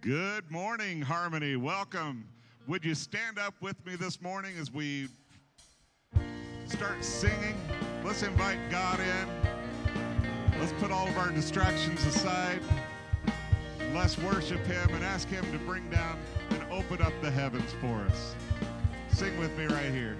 Good morning, Harmony. Welcome. Would you stand up with me this morning as we start singing? Let's invite God in. Let's put all of our distractions aside. Let's worship Him and ask Him to bring down open up the heavens for us. Sing with me right here.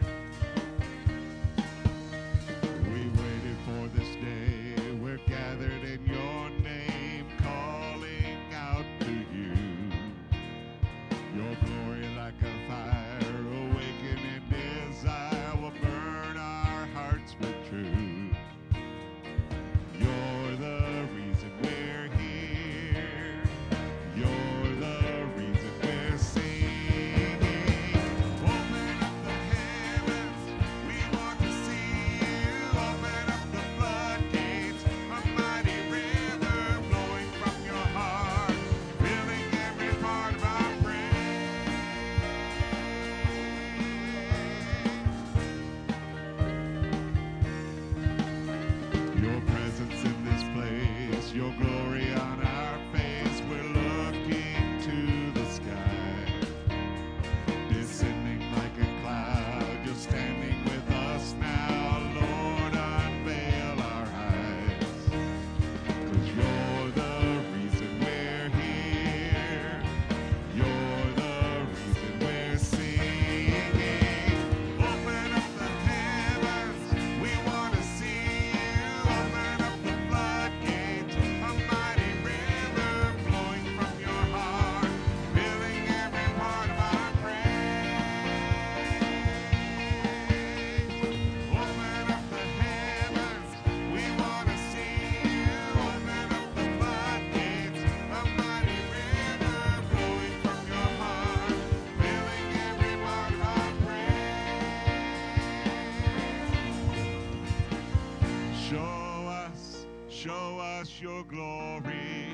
Glory.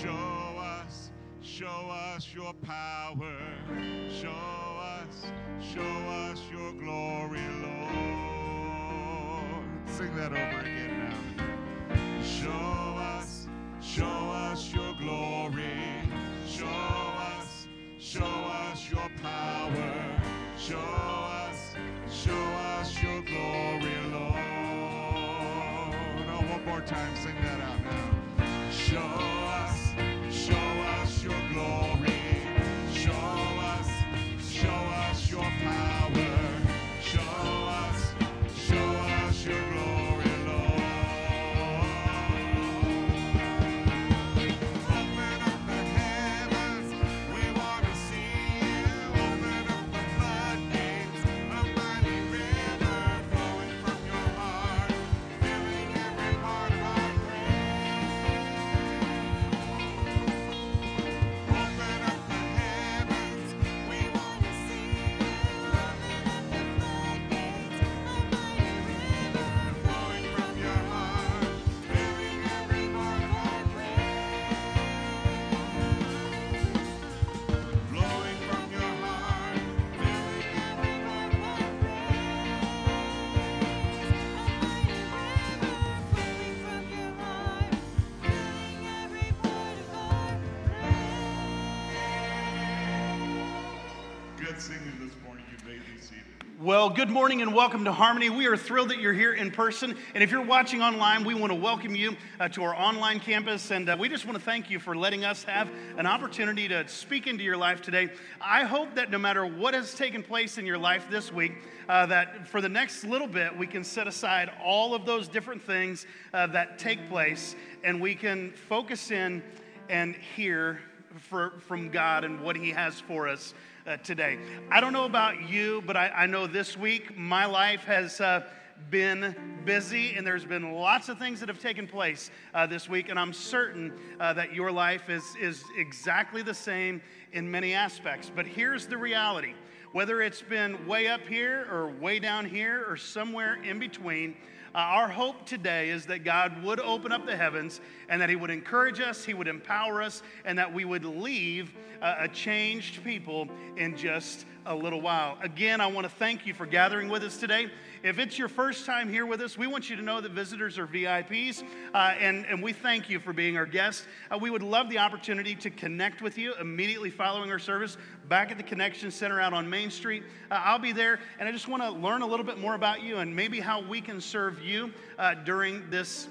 Show us, show us your power. Show us, show us your glory, Lord. Sing that over again now. Show us, show us your glory. Show us, show us your power. Show us, show us your glory, Lord. Oh, one more time, sing that out. Show Well, good morning and welcome to Harmony. We are thrilled that you're here in person. And if you're watching online, we want to welcome you uh, to our online campus. And uh, we just want to thank you for letting us have an opportunity to speak into your life today. I hope that no matter what has taken place in your life this week, uh, that for the next little bit, we can set aside all of those different things uh, that take place and we can focus in and hear for, from God and what He has for us uh, today. I don't know about you, but I, I know this week my life has uh, been busy and there's been lots of things that have taken place uh, this week, and I'm certain uh, that your life is, is exactly the same in many aspects. But here's the reality whether it's been way up here or way down here or somewhere in between, Uh, our hope today is that God would open up the heavens and that He would encourage us, He would empower us, and that we would leave uh, a changed people in just a little while. Again, I want to thank you for gathering with us today. If it's your first time here with us, we want you to know that visitors are VIPs, uh, and, and we thank you for being our guest. Uh, we would love the opportunity to connect with you immediately following our service back at the Connection Center out on Main Street. Uh, I'll be there, and I just want to learn a little bit more about you and maybe how we can serve you uh, during this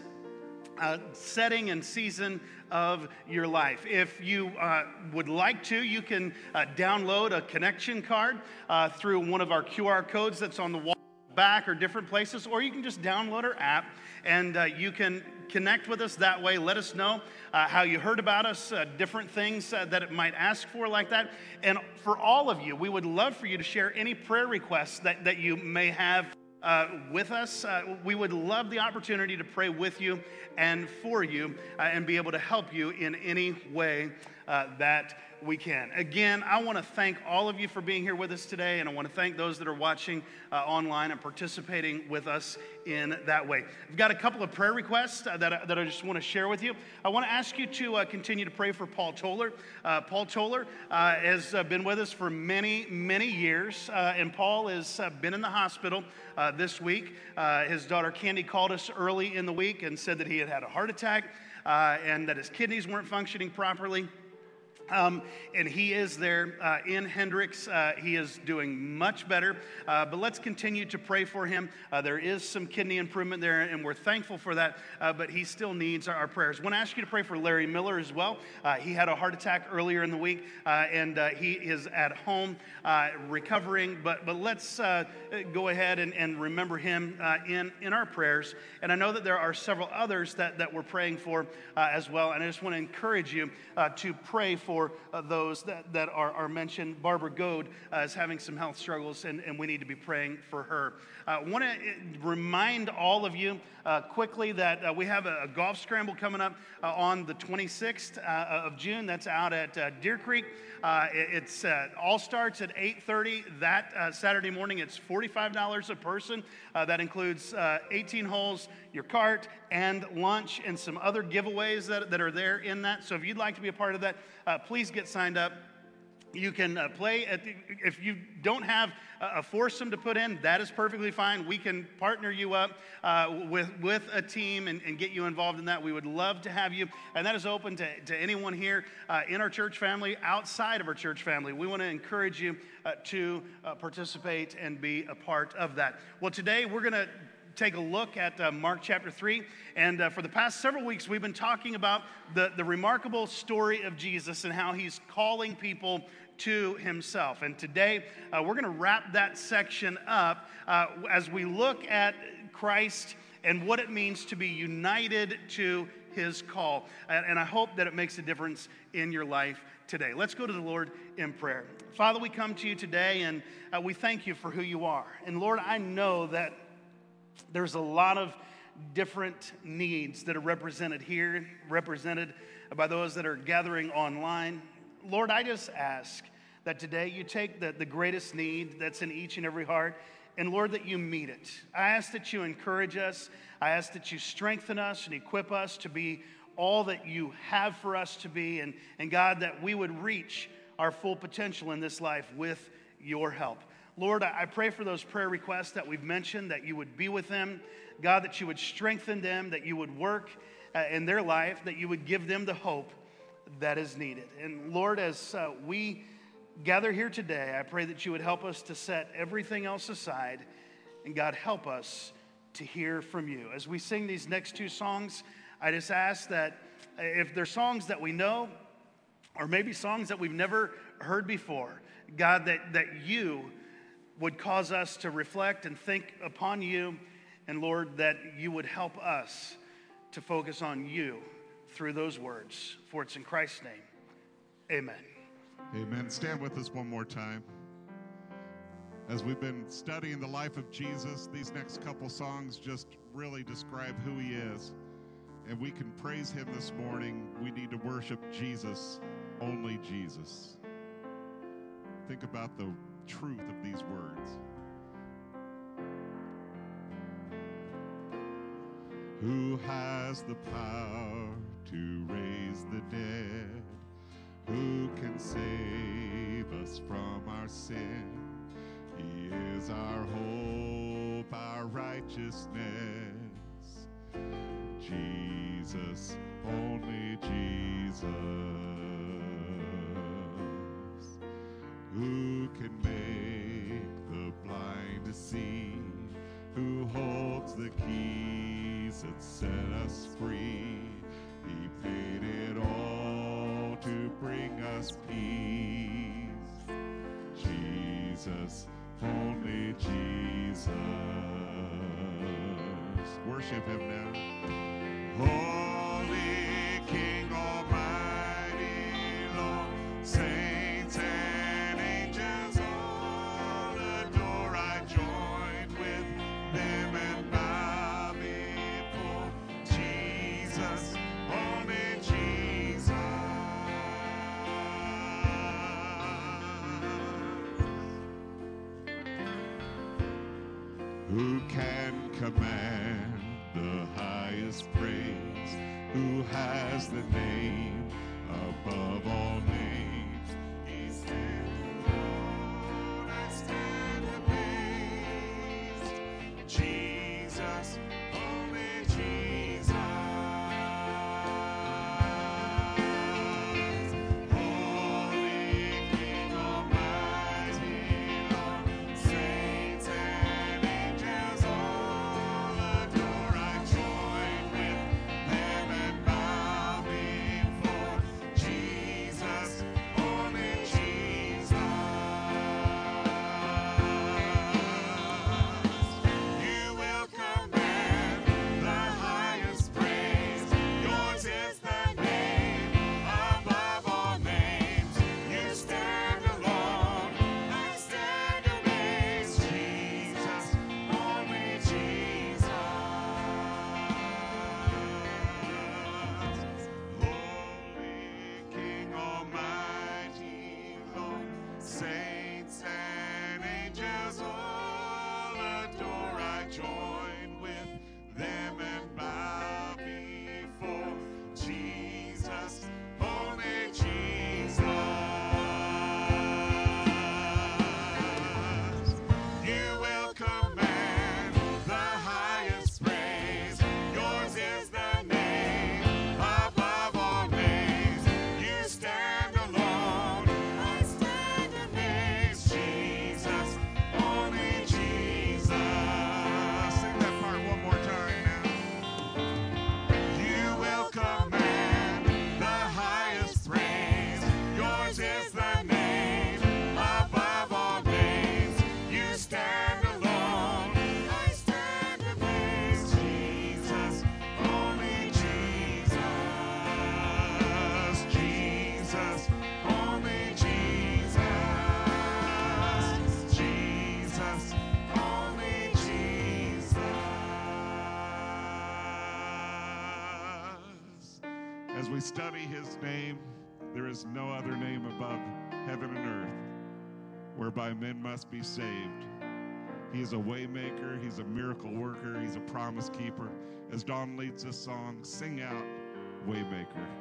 uh, setting and season of your life. If you uh, would like to, you can uh, download a connection card uh, through one of our QR codes that's on the wall back or different places, or you can just download our app and uh, you can connect with us that way. Let us know uh, how you heard about us, different things that it might ask for, like that. And for all of you, we would love for you to share any prayer requests that, that you may have. Uh, with us, uh, we would love the opportunity to pray with you and for you and be able to help you in any way that we can. Again, I want to thank all of you for being here with us today, and I want to thank those that are watching uh, online and participating with us in that way. I've got a couple of prayer requests uh, that, that I just want to share with you. I want to ask you to uh, continue to pray for Paul Toller. Uh, Paul Toller uh, has uh, been with us for many, many years, and Paul has been in the hospital Uh, this week. Uh, his daughter Candy called us early in the week and said that he had had a heart attack uh, and that his kidneys weren't functioning properly. Um, and he is there uh, in Hendricks. Uh, he is doing much better. Uh, but let's continue to pray for him. Uh, there is some kidney improvement there, and we're thankful for that. Uh, but he still needs our, our, prayers. I want to ask you to pray for Larry Miller as well. Uh, he had a heart attack earlier in the week, and he is at home recovering. But, but let's go ahead and, and remember him in, in our prayers. And I know that there are several others that, that we're praying for as well. And I just want to encourage you to pray for uh, those that, that are, are mentioned. Barbara Goad uh, is having some health struggles, and, and we need to be praying for her. I uh, want to uh, remind all of you uh, quickly that uh, we have a, a, golf scramble coming up uh, on the 26th uh, uh, of June. That's out at Deer Creek. It, it's all starts at 8:30 that Saturday morning. It's $45 a person. that includes 18 holes, your cart, and lunch, and some other giveaways that, that are there in that. So if you'd like to be a part of that, please get signed up. You can uh, play at the, if you don't have a foursome to put in, that is perfectly fine. We can partner you up uh, with, with a team and, and, get you involved in that. We would love to have you. And that is open to, to anyone here uh, in our church family, outside of our church family. We want to encourage you uh, to uh, participate and be a part of that. Well, today we're going to take a look at uh, Mark chapter 3. And uh, for the past several weeks, we've been talking about the, the remarkable story of Jesus and how he's calling people to himself. And today, uh, we're going to wrap that section up uh, as we look at Christ and what it means to be united to his call. And, I hope that it makes a difference in your life today. Let's go to the Lord in prayer. Father, we come to you today and uh, we thank you for who you are. And Lord, I know that there's a lot of different needs that are represented here, represented by those that are gathering online. Lord, I just ask that today you take the, the greatest need that's in each and every heart, and Lord, that you meet it. I ask that you encourage us. I ask that you strengthen us and equip us to be all that you have for us to be, and, and God, that we would reach our full potential in this life with your help. Lord, I pray for those prayer requests that we've mentioned, that you would be with them. God, that you would strengthen them, that you would work uh, in their life, that you would give them the hope that is needed. And Lord, as uh, we gather here today, I pray that you would help us to set everything else aside. And God, help us to hear from you. As we sing these next two songs, I just ask that if they're songs that we know, or maybe songs that we've never heard before, God, that, that you would cause us to reflect and think upon you. And Lord, that you would help us to focus on you through those words. For it's in Christ's name. Amen. Amen. Stand with us one more time. As we've been studying the life of Jesus, these next couple songs just really describe who he is. And we can praise him this morning. We need to worship Jesus, only Jesus. Think about the truth of these words. Who has the power? to raise the dead. Who can save us from our sin? He is our hope, our righteousness. Jesus, only Jesus. Who can make the blind to see? Who holds the keys that set us free? did it all to bring us peace. Jesus, only Jesus. Worship him now. Oh, study his name, there is no other name above heaven and earth whereby men must be saved. He is a waymaker, he's a miracle worker, he's a promise keeper. As Don leads this song, sing out, Waymaker.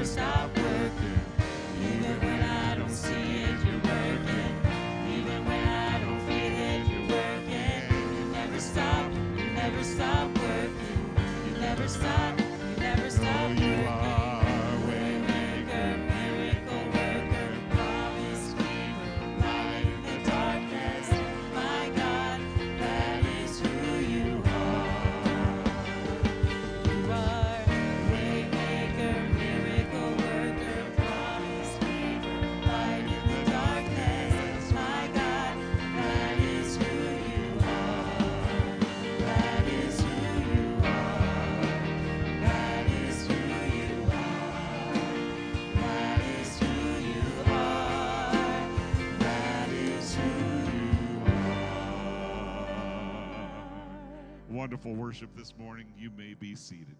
never stop this morning. You may be seated.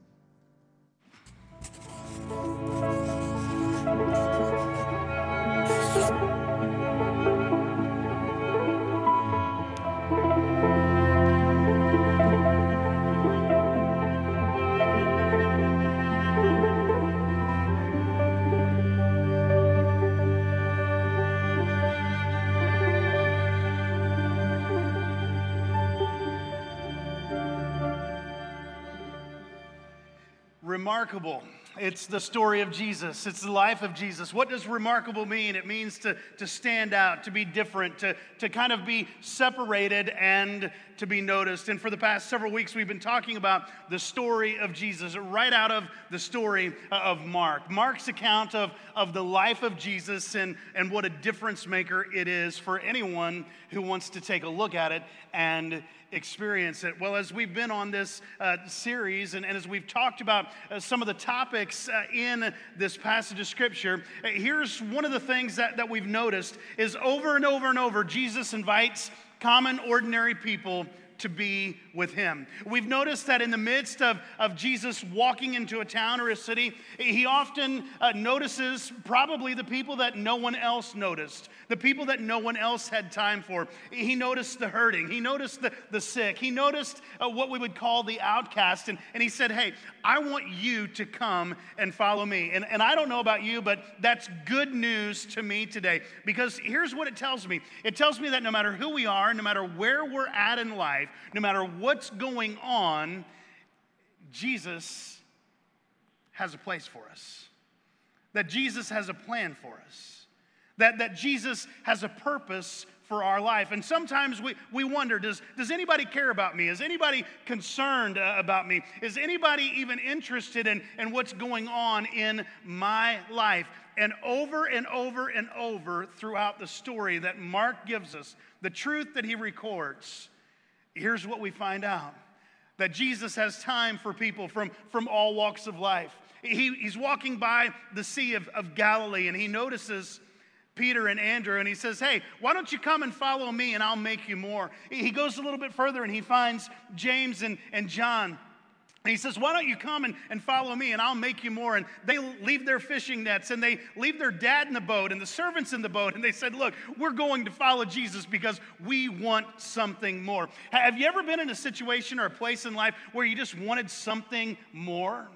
Remarkable. It's the story of Jesus. It's the life of Jesus. What does remarkable mean? It means to, to stand out, to be different, to, to kind of be separated and to be noticed. And for the past several weeks, we've been talking about the story of Jesus, right out of the story of Mark. Mark's account of, of the life of Jesus and, and what a difference maker it is for anyone who wants to take a look at it and experience it. Well, as we've been on this uh, series and, and as we've talked about uh, some of the topics uh, in this passage of scripture, uh, here's one of the things that, that we've noticed is over and over and over, Jesus invites common, ordinary people to be with him. We've noticed that in the midst of, of Jesus walking into a town or a city, he often uh, notices probably the people that no one else noticed, the people that no one else had time for. He noticed the hurting, he noticed the, the sick, he noticed uh, what we would call the outcast, and, and he said, Hey, I want you to come and follow me. And, and I don't know about you, but that's good news to me today because here's what it tells me it tells me that no matter who we are, no matter where we're at in life, no matter what's going on, Jesus has a place for us. That Jesus has a plan for us. That, that Jesus has a purpose for our life. And sometimes we, we wonder does, does anybody care about me? Is anybody concerned uh, about me? Is anybody even interested in, in what's going on in my life? And over and over and over throughout the story that Mark gives us, the truth that he records, here's what we find out that Jesus has time for people from, from all walks of life. He, he's walking by the Sea of, of Galilee and he notices Peter and Andrew and he says, Hey, why don't you come and follow me and I'll make you more? He goes a little bit further and he finds James and, and John. And he says, Why don't you come and, and follow me and I'll make you more? And they leave their fishing nets and they leave their dad in the boat and the servants in the boat. And they said, Look, we're going to follow Jesus because we want something more. Have you ever been in a situation or a place in life where you just wanted something more?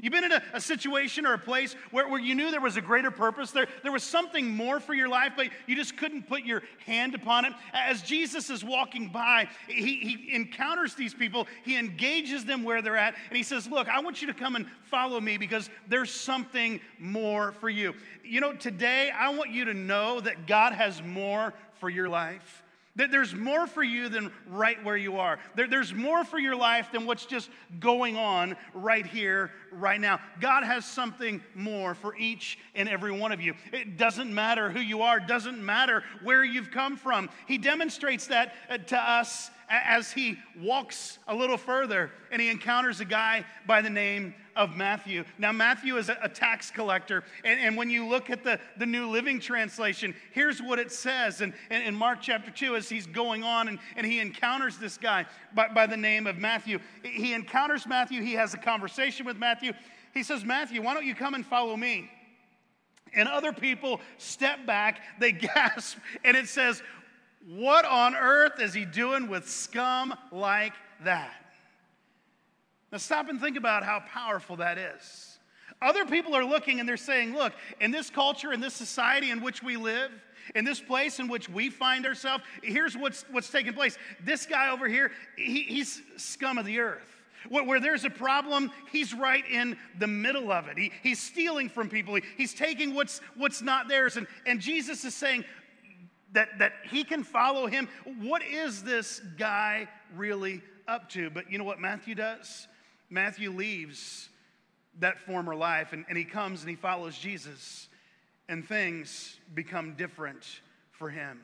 You've been in a, a, situation or a place where, where you knew there was a greater purpose, there, there was something more for your life, but you just couldn't put your hand upon it. As Jesus is walking by, he, he encounters these people, he engages them where they're at, and he says, Look, I want you to come and follow me because there's something more for you. You know, today I want you to know that God has more for your life. That there's more for you than right where you are. There, there's more for your life than what's just going on right here, right now. God has something more for each and every one of you. It doesn't matter who you are, doesn't matter where you've come from. He demonstrates that uh, to us as he walks a little further and he encounters a guy by the name of Matthew. Now, Matthew is a, a tax collector. And, and when you look at the, the New Living Translation, here's what it says. And in, in Mark chapter 2, as he's going on and, and he encounters this guy by, by the name of Matthew, he encounters Matthew. He has a conversation with Matthew. He says, Matthew, why don't you come and follow me? And other people step back, they gasp, and it says, What on earth is he doing with scum like that? Now, stop and think about how powerful that is. Other people are looking and they're saying, Look, in this culture, in this society in which we live, in this place in which we find ourselves, here's what's, what's taking place. This guy over here, he, he's scum of the earth. Where, where, there's a problem, he's right in the middle of it. He, he's stealing from people, he, he's taking what's, what's not theirs. And, and Jesus is saying that, that he can follow him. What is this guy really up to? But you know what Matthew does? Matthew leaves that former life and, and he comes and he follows Jesus, and things become different for him.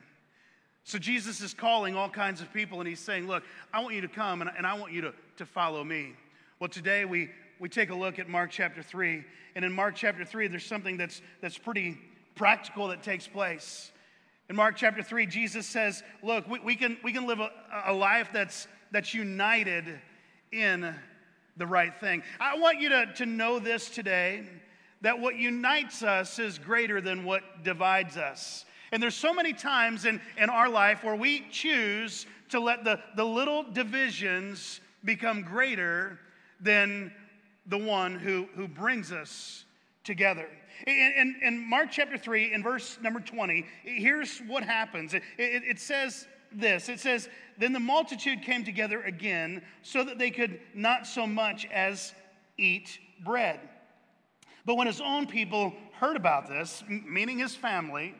So Jesus is calling all kinds of people and he's saying, Look, I want you to come and, and I want you to, to follow me. Well, today we, we take a look at Mark chapter 3. And in Mark chapter 3, there's something that's, that's pretty practical that takes place. In Mark chapter 3, Jesus says, Look, we, we can, we can live a, a life that's, that's united in the right thing. I want you to, to know this today that what unites us is greater than what divides us. And there's so many times in, in our life where we choose to let the, the little divisions become greater than the one who, who brings us together. In, in, in Mark chapter 3, in verse number 20, here's what happens. It, it, it says this it says, Then the multitude came together again so that they could not so much as eat bread. But when his own people heard about this, meaning his family,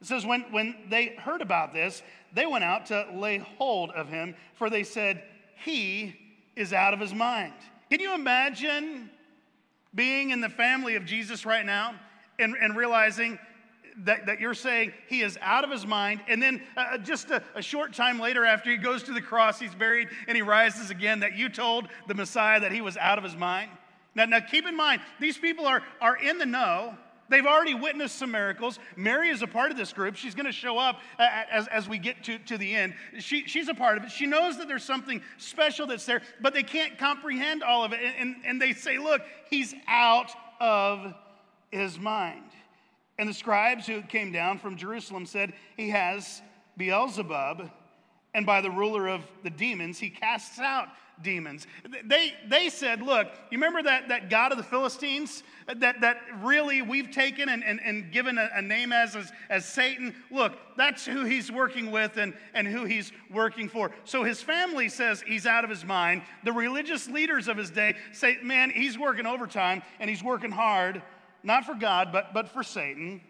it says, when, when they heard about this, they went out to lay hold of him, for they said, He is out of his mind. Can you imagine being in the family of Jesus right now and, and realizing that, that you're saying he is out of his mind? And then uh, just a, a short time later, after he goes to the cross, he's buried and he rises again, that you told the Messiah that he was out of his mind? Now, now keep in mind, these people are, are in the know They've already witnessed some miracles. Mary is a part of this group. She's going to show up as, as we get to, to the end. She, she's a part of it. She knows that there's something special that's there, but they can't comprehend all of it. And, and, and they say, look, he's out of his mind. And the scribes who came down from Jerusalem said, he has Beelzebub, and by the ruler of the demons, he casts out demons. They, they said, Look, you remember that, that God of the Philistines that, that really we've taken and, and, and given a, a name as, as, as Satan? Look, that's who he's working with and, and who he's working for. So his family says he's out of his mind. The religious leaders of his day say, Man, he's working overtime and he's working hard, not for God, but, but for Satan.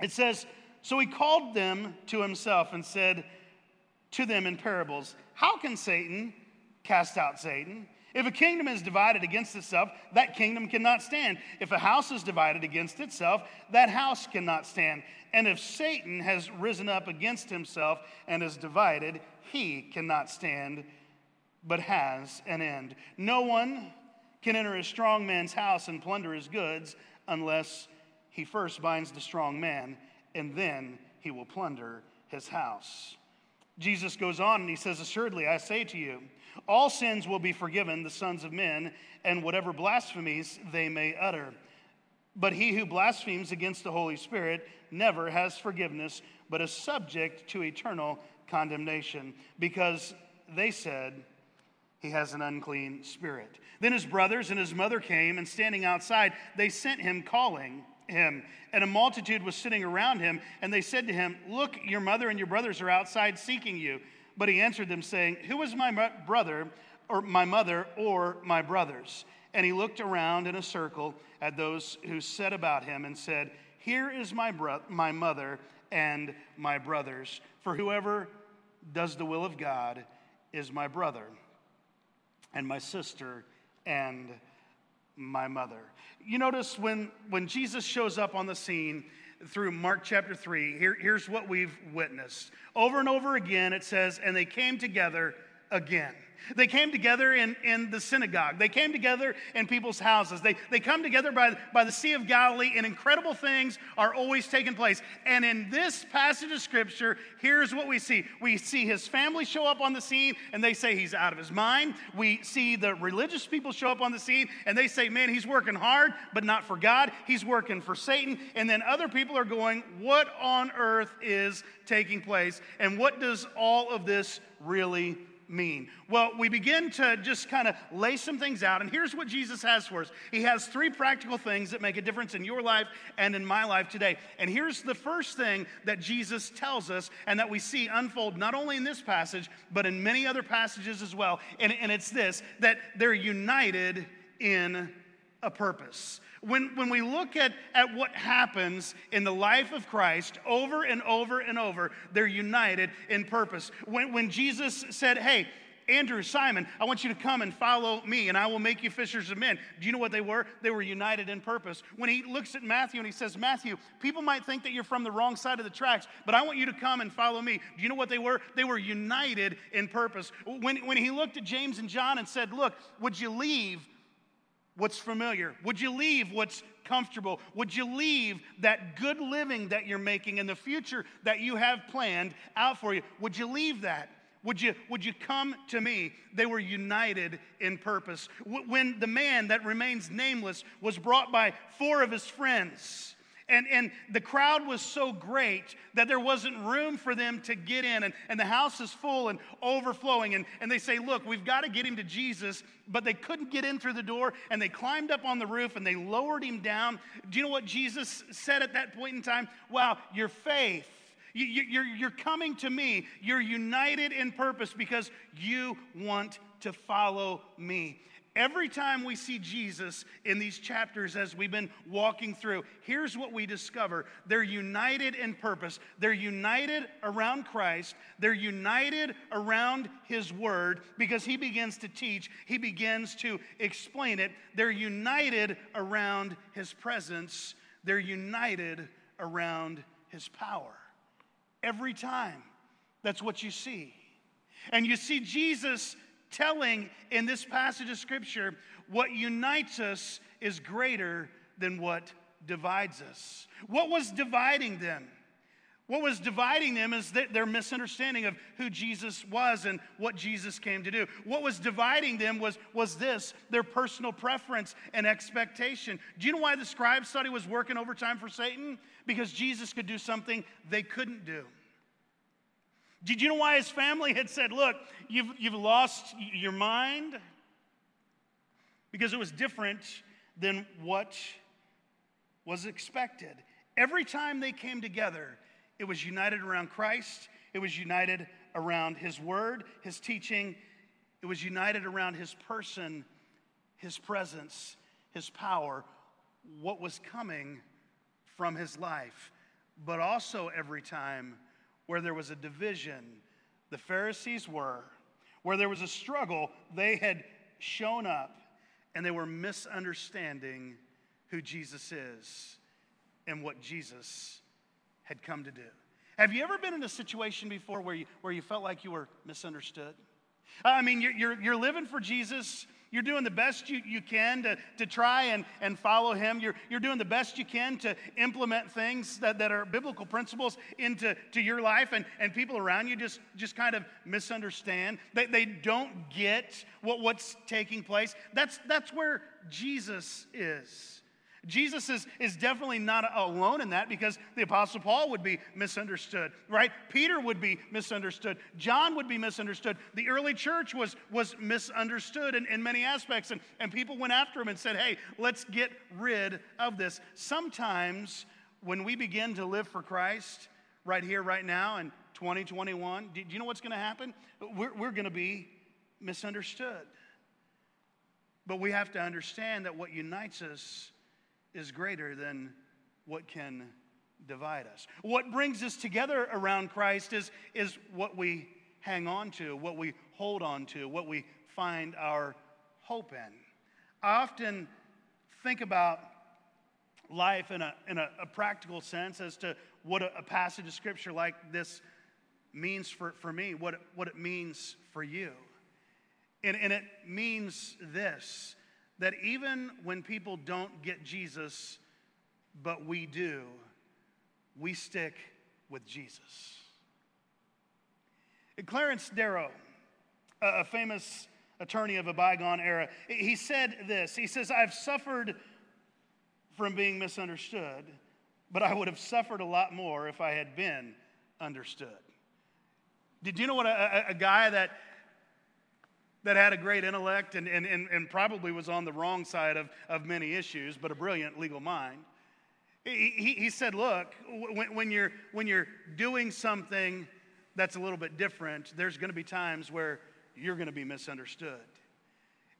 It says, So he called them to himself and said to them in parables, How can Satan? cast out Satan. If a kingdom is divided against itself, that kingdom cannot stand. If a house is divided against itself, that house cannot stand. And if Satan has risen up against himself and is divided, he cannot stand, but has an end. No one can enter a strong man's house and plunder his goods unless he first binds the strong man, and then he will plunder his house. Jesus goes on and he says, Assuredly, I say to you, all sins will be forgiven the sons of men, and whatever blasphemies they may utter. But he who blasphemes against the Holy Spirit never has forgiveness, but is subject to eternal condemnation, because they said he has an unclean spirit. Then his brothers and his mother came, and standing outside, they sent him calling him. And a multitude was sitting around him, and they said to him, Look, your mother and your brothers are outside seeking you. But he answered them, saying, Who is my brother, or my mother, or my brothers? And he looked around in a circle at those who sat about him and said, Here is my, bro- my mother and my brothers. For whoever does the will of God is my brother and my sister and my mother. You notice when, when Jesus shows up on the scene, through Mark chapter 3, here, here's what we've witnessed. Over and over again, it says, And they came together again. They came together in, in the synagogue. They came together in people's houses. They, they come together by, by the Sea of Galilee, and incredible things are always taking place. And in this passage of Scripture, here's what we see we see his family show up on the scene, and they say he's out of his mind. We see the religious people show up on the scene, and they say, man, he's working hard, but not for God. He's working for Satan. And then other people are going, what on earth is taking place? And what does all of this really mean? Well, we begin to just kind of lay some things out, and here's what Jesus has for us. He has three practical things that make a difference in your life and in my life today. And here's the first thing that Jesus tells us and that we see unfold not only in this passage, but in many other passages as well. And, and it's this that they're united in a purpose. When, when we look at, at what happens in the life of Christ over and over and over, they're united in purpose. When, when Jesus said, Hey, Andrew, Simon, I want you to come and follow me, and I will make you fishers of men. Do you know what they were? They were united in purpose. When he looks at Matthew and he says, Matthew, people might think that you're from the wrong side of the tracks, but I want you to come and follow me. Do you know what they were? They were united in purpose. When, when he looked at James and John and said, Look, would you leave what's familiar? Would you leave what's comfortable? Would you leave that good living that you're making and the future that you have planned out for you? Would you leave that? Would you, would you come to me? They were united in purpose. When the man that remains nameless was brought by four of his friends, and, and the crowd was so great that there wasn't room for them to get in. And, and the house is full and overflowing. And, and they say, Look, we've got to get him to Jesus. But they couldn't get in through the door. And they climbed up on the roof and they lowered him down. Do you know what Jesus said at that point in time? Wow, your faith. You, you, you're, you're coming to me. You're united in purpose because you want to follow me. Every time we see Jesus in these chapters as we've been walking through, here's what we discover. They're united in purpose. They're united around Christ. They're united around His Word because He begins to teach, He begins to explain it. They're united around His presence. They're united around His power. Every time. That's what you see. And you see Jesus telling in this passage of Scripture what unites us is greater than what divides us. What was dividing them? What was dividing them is their misunderstanding of who Jesus was and what Jesus came to do. What was dividing them was, was this their personal preference and expectation. Do you know why the scribes thought he was working overtime for Satan? Because Jesus could do something they couldn't do. Did you know why his family had said, Look, you've, you've lost your mind? Because it was different than what was expected. Every time they came together, it was united around Christ, it was united around his word, his teaching, it was united around his person, his presence, his power, what was coming from his life. But also every time, where there was a division, the Pharisees were. Where there was a struggle, they had shown up and they were misunderstanding who Jesus is and what Jesus had come to do. Have you ever been in a situation before where you, where you felt like you were misunderstood? I mean, you're, you're, you're living for Jesus, you're doing the best you, you can to, to try and, and follow him. You're, you're doing the best you can to implement things that, that are biblical principles into to your life, and, and people around you just, just kind of misunderstand. They, they don't get what, what's taking place. That's, that's where Jesus is. Jesus is, is definitely not alone in that because the Apostle Paul would be misunderstood, right? Peter would be misunderstood. John would be misunderstood. The early church was, was misunderstood in, in many aspects, and, and people went after him and said, hey, let's get rid of this. Sometimes when we begin to live for Christ right here, right now, in 2021, do you know what's going to happen? We're, we're going to be misunderstood. But we have to understand that what unites us is greater than what can divide us. What brings us together around Christ is, is what we hang on to, what we hold on to, what we find our hope in. I often think about life in a, in a, a practical sense as to what a, a, passage of scripture like this means for, for me, what it, what it means for you. And, and it means this that even when people don't get Jesus, but we do, we stick with Jesus. Clarence Darrow, a famous attorney of a bygone era, he said this. He says, I've suffered from being misunderstood, but I would have suffered a lot more if I had been understood. Did you know what a, a guy that that had a great intellect and, and, and, and, probably was on the wrong side of, of many issues, but a brilliant legal mind. He, he, said, Look, when, when, you're, when you're doing something that's a little bit different, there's going to be times where you're going to be misunderstood.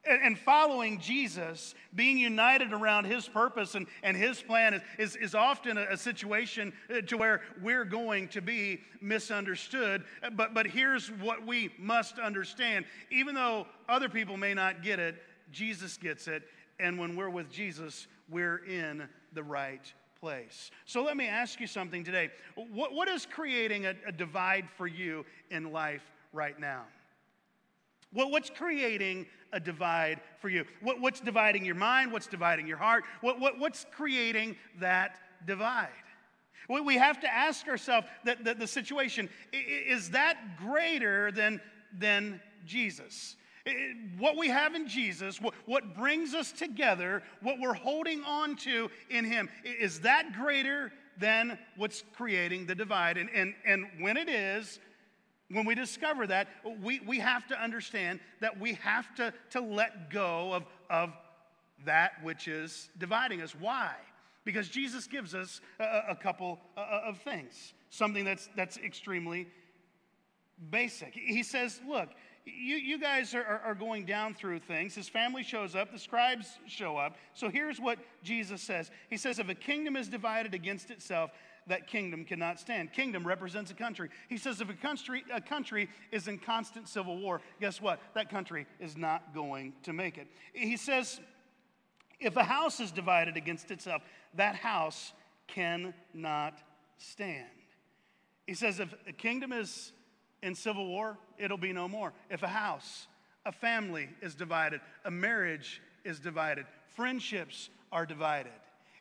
And following Jesus, being united around his purpose and, and his plan is, is, is often a, a, situation uh, to where we're going to be misunderstood. But, but here's what we must understand even though other people may not get it, Jesus gets it. And when we're with Jesus, we're in the right place. So let me ask you something today. What, what is creating a, a divide for you in life right now? What, what's creating a divide for you? What, what's dividing your mind? What's dividing your heart? What, what, what's creating that divide? We have to ask ourselves that, that the situation is that greater than, than Jesus? What we have in Jesus, what, what brings us together, what we're holding on to in Him, is that greater than what's creating the divide? And, and, and when it is, when we discover that, we, we have to understand that we have to, to let go of, of that which is dividing us. Why? Because Jesus gives us a, a couple of things, something that's, that's extremely basic. He says, Look, you, you guys are, are going down through things. His family shows up, the scribes show up. So here's what Jesus says He says, If a kingdom is divided against itself, that kingdom cannot stand. Kingdom represents a country. He says if a country, a country is in constant civil war, guess what? That country is not going to make it. He says if a house is divided against itself, that house cannot stand. He says if a kingdom is in civil war, it'll be no more. If a house, a family is divided, a marriage is divided, friendships are divided.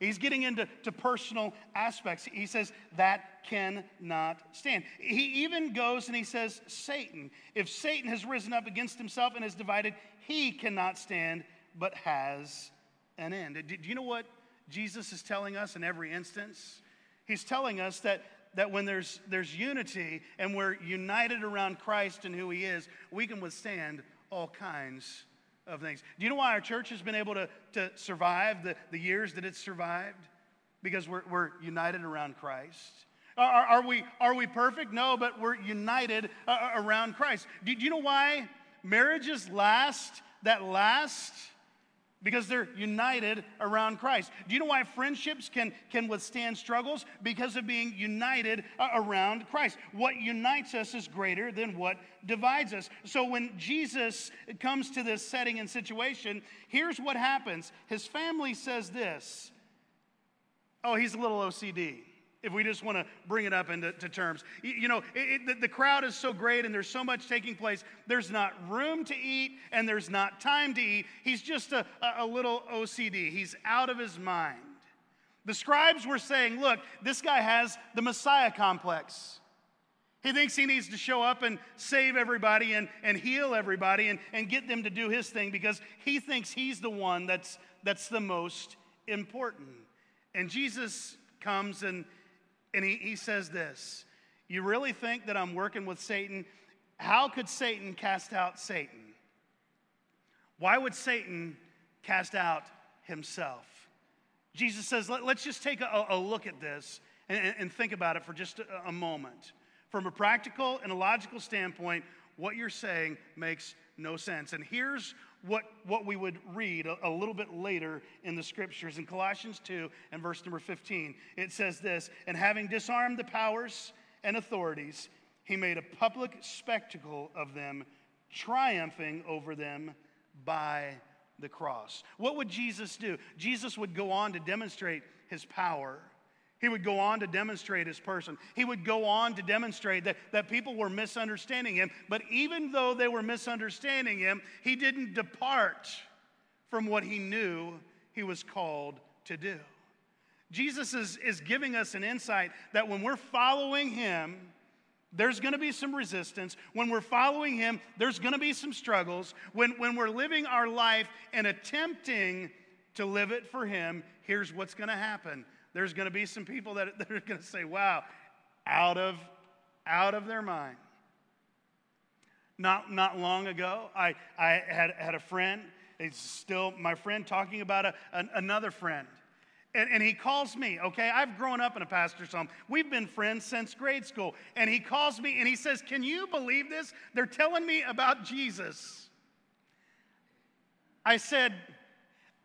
He's getting into to personal aspects. He says that cannot stand. He even goes and he says, Satan. If Satan has risen up against himself and is divided, he cannot stand, but has an end. Do you know what Jesus is telling us in every instance? He's telling us that, that when there's, there's unity and we're united around Christ and who he is, we can withstand all kinds of things. Do you know why our church has been able to, to survive the, the years that it's survived? Because we're, we're united around Christ. Are, are, we, are we perfect? No, but we're united uh, uh, around Christ. Do, do you know why marriages last, that last? Because they're united around Christ. Do you know why friendships can, can withstand struggles? Because of being united uh, around Christ. What unites us is greater than what divides us. So when Jesus comes to this setting and situation, here's what happens. His family says this Oh, he's a little OCD if we just want to bring it up into terms. You, you know, it, it, the, the crowd is so great and there's so much taking place. There's not room to eat and there's not time to eat. He's just a, a, a little OCD. He's out of his mind. The scribes were saying, look, this guy has the Messiah complex. He thinks he needs to show up and save everybody and, and heal everybody and, and get them to do his thing because he thinks he's the one that's, that's the most important. And Jesus comes and and he, he says this You really think that I'm working with Satan? How could Satan cast out Satan? Why would Satan cast out himself? Jesus says, Let, us just take a, a, look at this and, and, think about it for just a, a moment. From a practical and a logical standpoint, what you're saying makes no sense. And here's what, what we would read a, a, little bit later in the scriptures. In Colossians 2 and verse number 15, it says this And having disarmed the powers and authorities, he made a public spectacle of them, triumphing over them by the cross. What would Jesus do? Jesus would go on to demonstrate his power He would go on to demonstrate his person. He would go on to demonstrate that, that people were misunderstanding him. But even though they were misunderstanding him, he didn't depart from what he knew he was called to do. Jesus is, is giving us an insight that when we're following him, there's going to be some resistance. When we're following him, there's going to be some struggles. When, when we're living our life and attempting to live it for him, here's what's going to happen. There's going to be some people that, that are going to say, wow, out of, out of their mind. Not, not long ago, I, I had, had a friend, he's still my friend, talking about a, an, another friend. And, and, he calls me, okay? I've grown up in a pastor's home. We've been friends since grade school. And he calls me and he says, Can you believe this? They're telling me about Jesus. I said,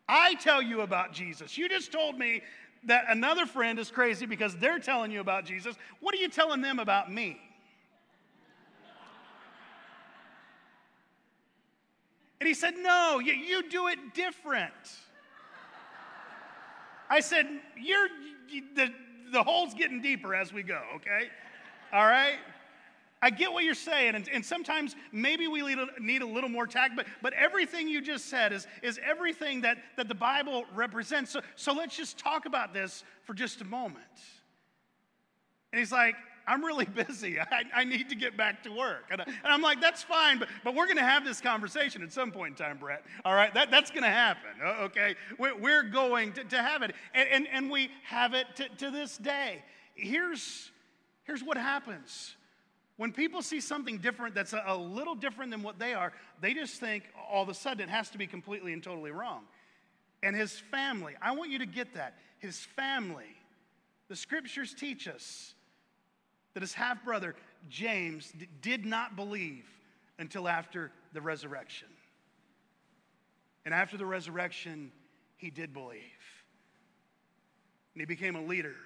I tell you about Jesus. You just told me that another friend is crazy because they're telling you about Jesus. What are you telling them about me? And he said, No, you, you do it different. I said, You're the, the hole's getting deeper as we go, okay? All right? I get what you're saying, and, and sometimes maybe we need a little more tact, but, but everything you just said is, is everything that, that the Bible represents. So, so let's just talk about this for just a moment. And he's like, I'm really busy. I, I need to get back to work. And, I, I'm like, that's fine, but, but we're going to have this conversation at some point in time, Brett. All right, that, that's going to happen, oh, okay? We're, we're going to, to have it. And, and, and we have it to, to this day. Here's, here's what happens. When people see something different that's a, little different than what they are, they just think all of a sudden it has to be completely and totally wrong. And his family, I want you to get that. His family, the scriptures teach us that his half brother, James, d- did not believe until after the resurrection. And after the resurrection, he did believe. And he became a leader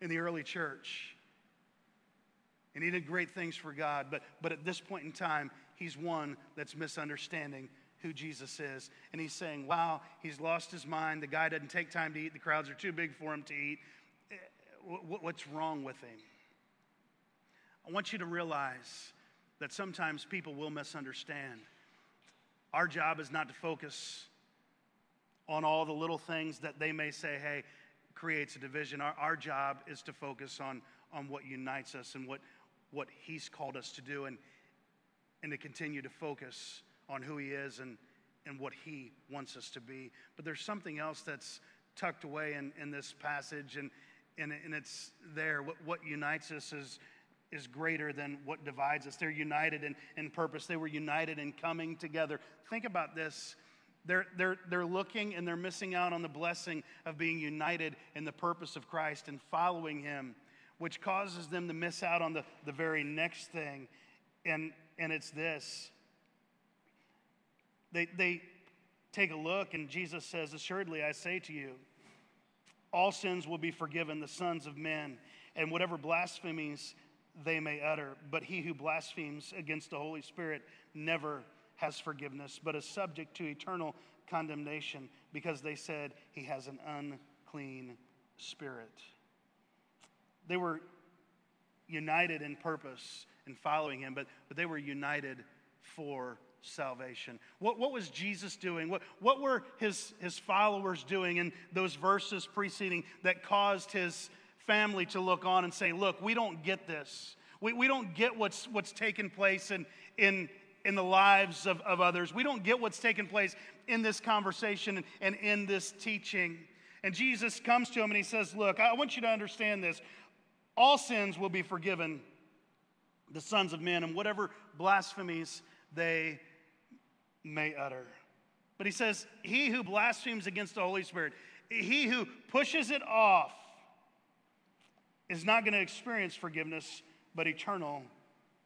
in the early church. And he did great things for God. But, but at this point in time, he's one that's misunderstanding who Jesus is. And he's saying, wow, he's lost his mind. The guy doesn't take time to eat. The crowds are too big for him to eat eh, what's wrong with him. I want you to realize that sometimes people will misunderstand. Our job is not to focus on all the little things that they may say, hey, creates a division. Our, our job is to focus on, on what unites us and what, what He's called us to do and, and to continue to focus on who He is and, and what He wants us to be. But there's something else that's tucked away in, in this passage, and, and, and it's there. What, what unites us is, is greater than what divides us. They're united in, in purpose, they were united in coming together. Think about this. They're, they're, they're looking and they're missing out on the blessing of being united in the purpose of Christ and following Him, which causes them to miss out on the, the very next thing. And, and it's this they, they take a look, and Jesus says, Assuredly, I say to you, all sins will be forgiven the sons of men, and whatever blasphemies they may utter. But he who blasphemes against the Holy Spirit never has forgiveness, but is subject to eternal condemnation because they said he has an unclean spirit. They were united in purpose in following him, but, but they were united for salvation. What, what was Jesus doing? What, what were his, his followers doing in those verses preceding that caused his family to look on and say, Look, we don't get this. We, we don't get what's, what's taken place in, in, in the lives of, of others. We don't get what's taken place in this conversation and, and in this teaching. And Jesus comes to him and he says, Look, I want you to understand this. All sins will be forgiven the sons of men and whatever blasphemies they may utter. But he says, He who blasphemes against the Holy Spirit, he who pushes it off, is not going to experience forgiveness, but eternal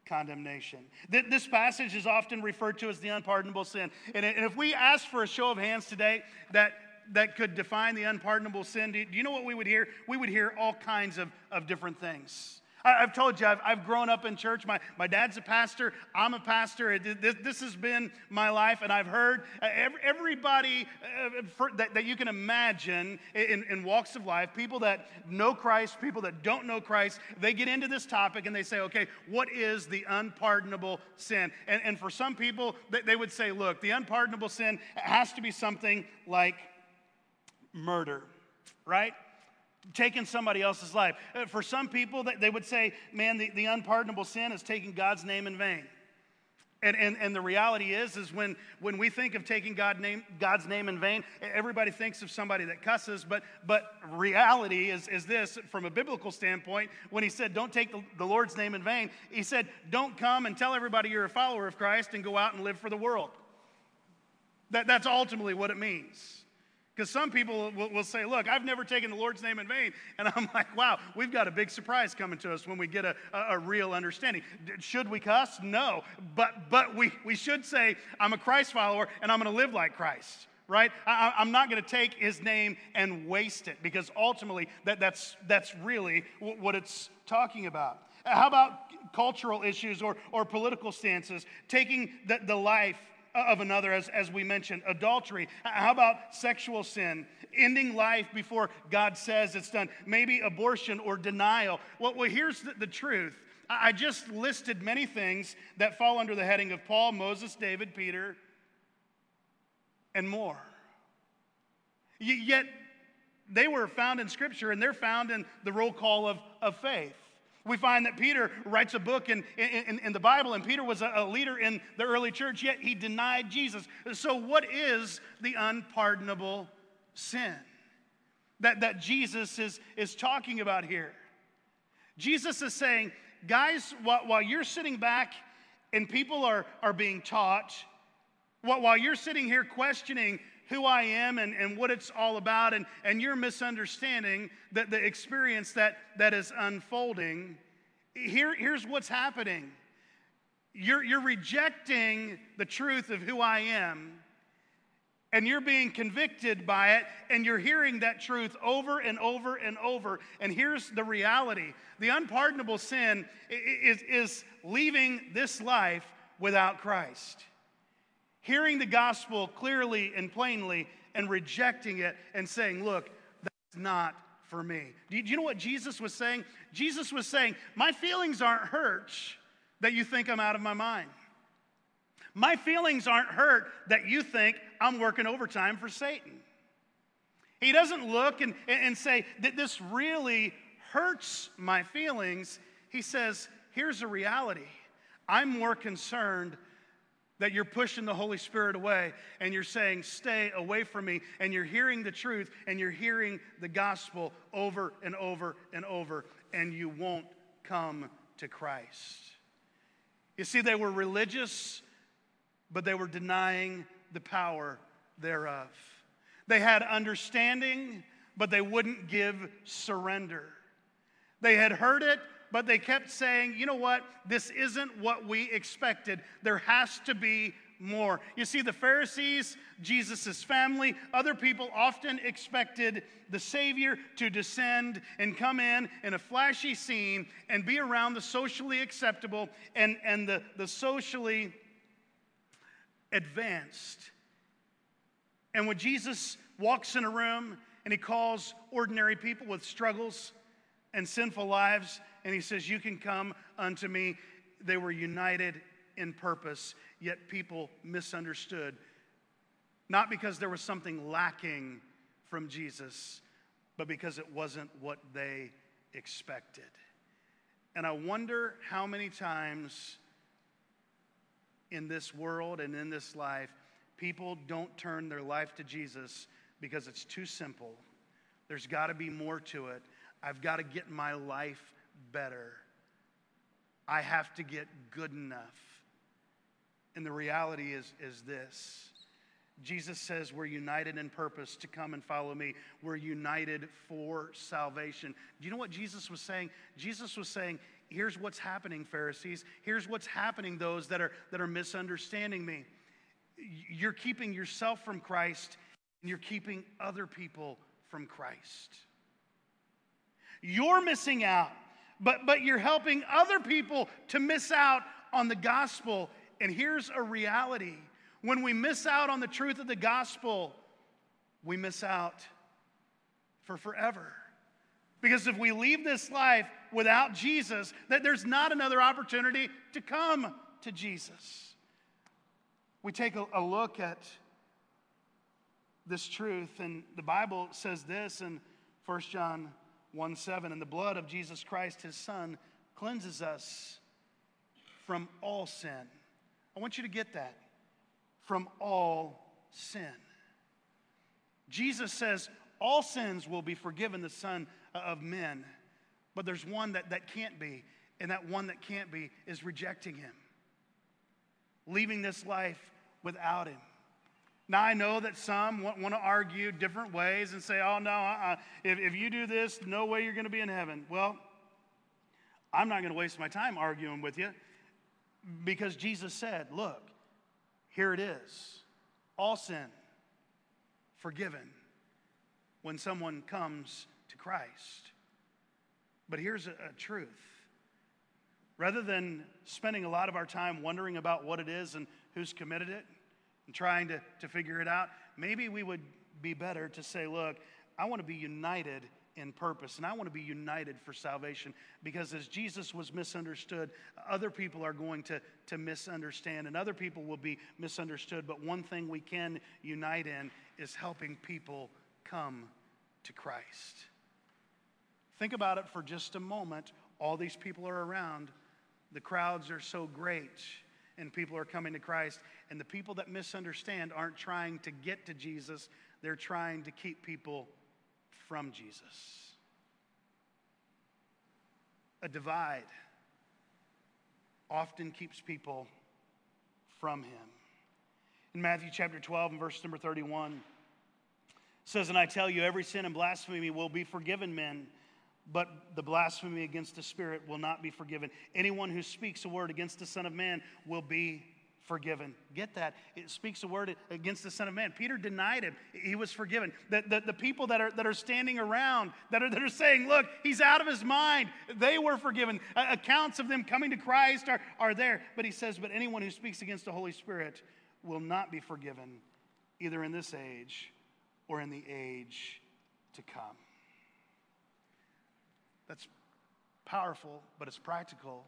condemnation. This passage is often referred to as the unpardonable sin. And if we ask for a show of hands today that, that could define the unpardonable sin, do you know what we would hear? We would hear all kinds of, of different things. I- I've told you, I've, I've grown up in church. My, my dad's a pastor. I'm a pastor. This, this has been my life. And I've heard uh, everybody uh, that, that you can imagine in, in walks of life, people that know Christ, people that don't know Christ, they get into this topic and they say, okay, what is the unpardonable sin? And, and for some people, they would say, look, the unpardonable sin has to be something like murder, right? taking somebody else's life. Uh, For some people, they- would say, man, the, the unpardonable sin is taking God's name in vain. And, and, and the reality is, is when, when we think of taking God name, God's name in vain, everybody thinks of somebody that cusses, but, but reality is, is this, from a biblical standpoint, when he said, don't take the, the Lord's name in vain, he said, don't come and tell everybody you're a follower of Christ and go out and live for the world. That, that's ultimately what it means. Because some people will, will say, Look, I've never taken the Lord's name in vain. And I'm like, Wow, we've got a big surprise coming to us when we get a, a, a real understanding. Should we cuss? No. But, but we, we should say, I'm a Christ follower and I'm going to live like Christ. Right? I, I'm not going to take his name and waste it because ultimately that, that's, that's really wh- what it's talking about. How about cultural issues or, or political stances? Taking the, the life of another, as, as we mentioned, adultery. How about sexual sin? Ending life before God says it's done. Maybe abortion or denial. Well, well here's the, the truth. I just listed many things that fall under the heading of Paul, Moses, David, Peter, and more. Yet they were found in Scripture and they're found in the roll call of, of faith. We find that Peter writes a book in, in, in the Bible, and Peter was a, leader in the early church, yet he denied Jesus. So, what is the unpardonable sin that, that Jesus is, is talking about here? Jesus is saying, guys, while, while you're sitting back and people are, are being taught, while, while you're sitting here questioning who I am and, and what it's all about, and, and you're misunderstanding the, the experience that, that is unfolding, here, here's what's happening. You're, you're rejecting the truth of who I am, and you're being convicted by it, and you're hearing that truth over and over and over. And here's the reality the unpardonable sin is, is leaving this life without Christ hearing the gospel clearly and plainly and rejecting it and saying, Look, that's not for me. Do you, know what Jesus was saying? Jesus was saying, My feelings aren't hurt that you think I'm out of my mind. My feelings aren't hurt that you think I'm working overtime for Satan. He doesn't look and, and say that this really hurts my feelings. He says, Here's the reality I'm more concerned that you're pushing the Holy Spirit away and you're saying, Stay away from me. And you're hearing the truth and you're hearing the gospel over and over and over, and you won't come to Christ. You see, they were religious, but they were denying the power thereof. They had understanding, but they wouldn't give surrender. They had heard it, but they kept saying, you know what? This isn't what we expected. There has to be more. You see, the Pharisees, Jesus' family, other people often expected the Savior to descend and come in in a flashy scene and be around the socially acceptable and, and the, the socially advanced. And when Jesus walks in a room and he calls ordinary people with struggles and sinful lives, and he says, You can come unto me, they were united in purpose, yet people misunderstood. Not because there was something lacking from Jesus, but because it wasn't what they expected. And I wonder how many times in this world and in this life, people don't turn their life to Jesus because it's too simple. There's got to be more to it. I've got to get my life better. I have to get good enough. And the reality is, is this Jesus says we're united in purpose to come and follow me. We're united for salvation. Do you know what Jesus was saying? Jesus was saying, here's what's happening, Pharisees. Here's what's happening, those that are, that are misunderstanding me. You're keeping yourself from Christ, and you're keeping other people from Christ. You're missing out but, but you're helping other people to miss out on the gospel. And here's a reality when we miss out on the truth of the gospel, we miss out for forever. Because if we leave this life without Jesus, that there's not another opportunity to come to Jesus. We take a, a look at this truth, and the Bible says this in 1 John 1 7, and the blood of Jesus Christ, his Son, cleanses us from all sin. I want you to get that from all sin. Jesus says all sins will be forgiven the Son uh, of Men, but there's one that, that can't be, and that one that can't be is rejecting Him, leaving this life without Him. Now, I know that some want, want to argue different ways and say, oh, no, uh-uh. if, if you do this, no way you're going to be in heaven. Well, I'm not going to waste my time arguing with you because Jesus said, look, here it is all sin forgiven when someone comes to Christ. But here's a, a truth rather than spending a lot of our time wondering about what it is and who's committed it, and trying to, to figure it out, maybe we would be better to say, look, I want to be united in purpose and I want to be united for salvation because as Jesus was misunderstood, other people are going to, to misunderstand and other people will be misunderstood. But one thing we can unite in is helping people come to Christ. Think about it for just a moment. All these people are around, the crowds are so great and people are coming to Christ. And the people that misunderstand aren't trying to get to Jesus, they're trying to keep people from Jesus. A divide often keeps people from him. In Matthew chapter 12 and verse number 31 says, And I tell you, every sin and blasphemy will be forgiven men but the blasphemy against the Spirit will not be forgiven. Anyone who speaks a word against the Son of Man will be forgiven. Get that? It speaks a word against the Son of Man. Peter denied him. He was forgiven. The, the, the, people that are, that are standing around, that are, that are saying, look, he's out of his mind, they were forgiven. Accounts of them coming to Christ are, are there. But he says, but anyone who speaks against the Holy Spirit will not be forgiven, either in this age or in the age to come. That's powerful, but it's practical.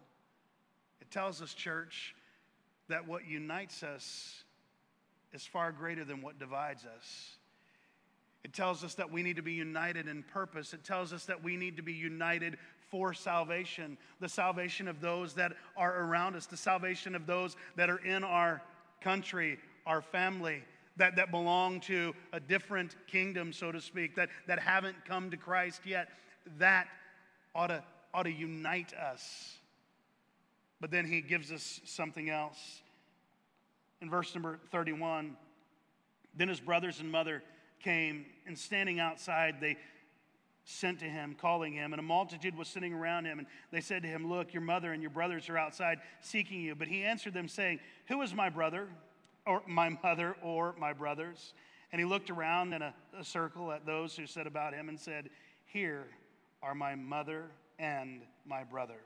It tells us, church, that what unites us is far greater than what divides us. It tells us that we need to be united in purpose. It tells us that we need to be united for salvation the salvation of those that are around us, the salvation of those that are in our country, our family, that, that belong to a different kingdom, so to speak, that, that haven't come to Christ yet. That ought to, ought to unite us. But then he gives us something else. In verse number 31, then his brothers and mother came, and standing outside, they sent to him, calling him, and a multitude was sitting around him. And they said to him, Look, your mother and your brothers are outside seeking you. But he answered them, saying, Who is my brother, or my mother, or my brothers? And he looked around in a, a circle at those who said about him and said, Here are my mother and my brother.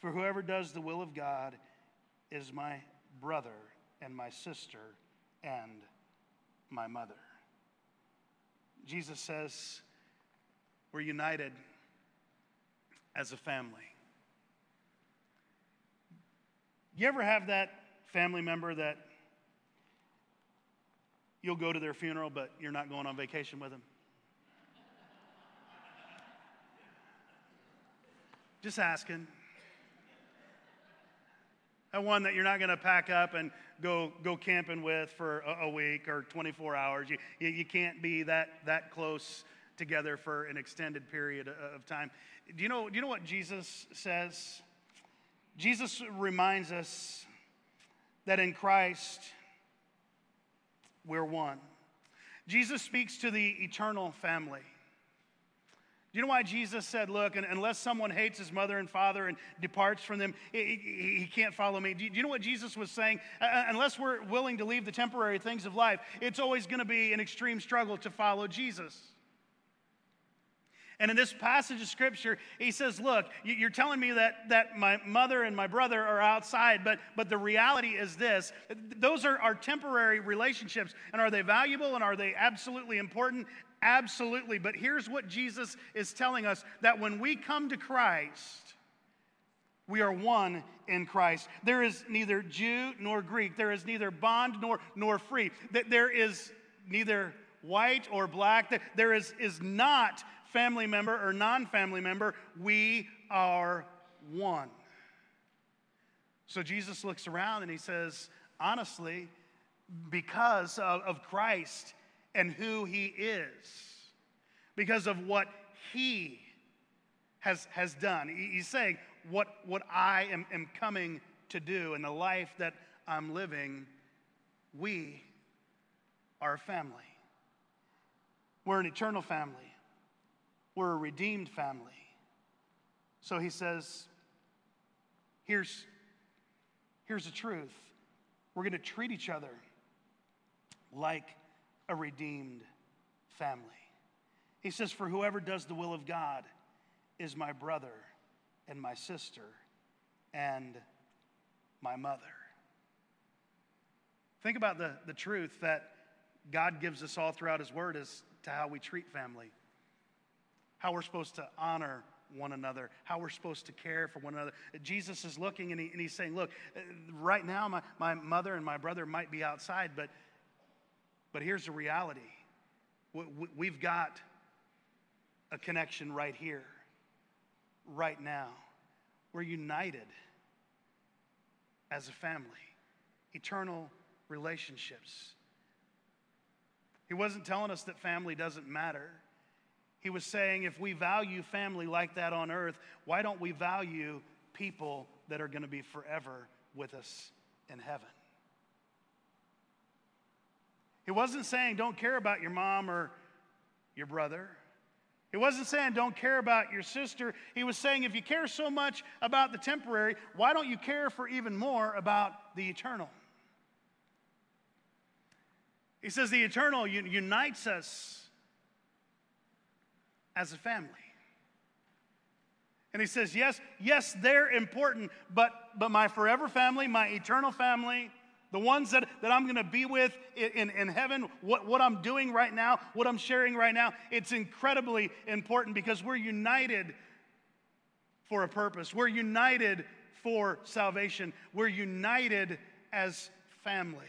For whoever does the will of God is my brother and my sister and my mother. Jesus says we're united as a family. You ever have that family member that you'll go to their funeral, but you're not going on vacation with them? Just asking. And one that you're not going to pack up and go, go camping with for a, a week or 24 hours. You, you, you, can't be that, that close together for an extended period of time. Do you, know, do you know what Jesus says? Jesus reminds us that in Christ, we're one. Jesus speaks to the eternal family. You know why Jesus said, Look, unless someone hates his mother and father and departs from them, he can't follow me? Do you know what Jesus was saying? Uh, uh, unless we're willing to leave the temporary things of life, it's always going to be an extreme struggle to follow Jesus. And in this passage of scripture, he says, Look, you- you're telling me that, that my mother and my brother are outside, but, but the reality is this those are, our temporary relationships. And are they valuable and are they absolutely important? Absolutely. But here's what Jesus is telling us that when we come to Christ, we are one in Christ. There is neither Jew nor Greek. There is neither bond nor, nor free. There is neither white or black. There is, is not family member or non family member. We are one. So Jesus looks around and he says, honestly, because of, of Christ and who he is, because of what he has, has done. He's saying, what, what I am, am coming to do in the life that I'm living, we are a family. We're an eternal family. We're a redeemed family. So he says, here's, here's the truth. We're going to treat each other like a redeemed family. He says, For whoever does the will of God is my brother and my sister and my mother. Think about the, the truth that God gives us all throughout His Word as to how we treat family, how we're supposed to honor one another, how we're supposed to care for one another. Jesus is looking and, he, and He's saying, Look, right now my, my mother and my brother might be outside, but, but here's the reality we, we- we've got a connection right here, right now. We're united as a family, eternal relationships. He wasn't telling us that family doesn't matter. He was saying if we value family like that on earth, why don't we value people that are going to be forever with us in heaven? He wasn't saying don't care about your mom or your brother. He wasn't saying don't care about your sister. He was saying if you care so much about the temporary, why don't you care for even more about the eternal? He says the eternal unites us as a family. And he says, yes, yes, they're important, but, but my forever family, my eternal family, the ones that, that I'm going to be with in, in, in heaven, what, what I'm doing right now, what I'm sharing right now, it's incredibly important because we're united for a purpose. We're united for salvation. We're united as family.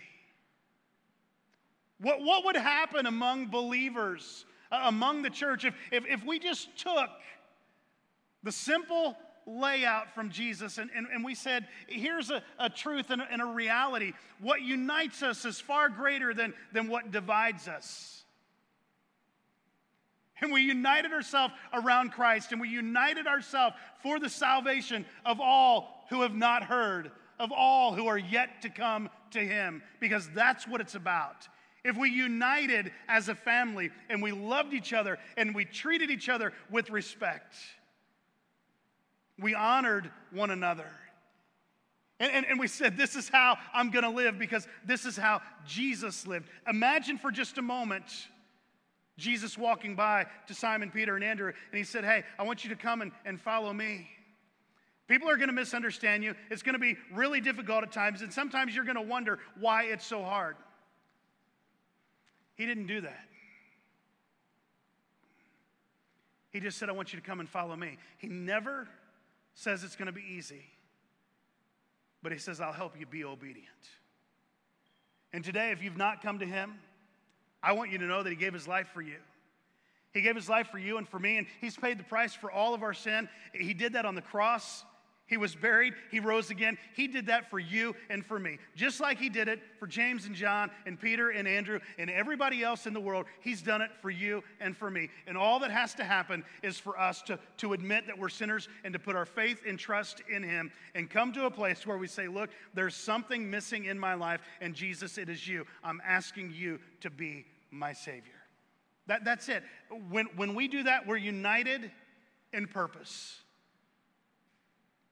What, what would happen among believers, uh, among the church, if, if, if we just took the simple layout from Jesus and, and, and we said, here's a, a truth and a, and a reality. What unites us is far greater than, than what divides us. And we united ourselves around Christ and we united ourselves for the salvation of all who have not heard, of all who are yet to come to Him, because that's what it's about. If we united as a family and we loved each other and we treated each other with respect, we honored one another. And, and, and we said, This is how I'm going to live because this is how Jesus lived. Imagine for just a moment Jesus walking by to Simon, Peter, and Andrew, and he said, Hey, I want you to come and, and follow me. People are going to misunderstand you. It's going to be really difficult at times, and sometimes you're going to wonder why it's so hard. He didn't do that. He just said, I want you to come and follow me. He never says it's going to be easy, but he says, I'll help you be obedient. And today, if you've not come to him, I want you to know that he gave his life for you. He gave his life for you and for me, and he's paid the price for all of our sin. He did that on the cross. He was buried, he rose again. He did that for you and for me. Just like he did it for James and John and Peter and Andrew and everybody else in the world, he's done it for you and for me. And all that has to happen is for us to, to admit that we're sinners and to put our faith and trust in him and come to a place where we say, Look, there's something missing in my life, and Jesus, it is you. I'm asking you to be my Savior. That, that's it. When, when we do that, we're united in purpose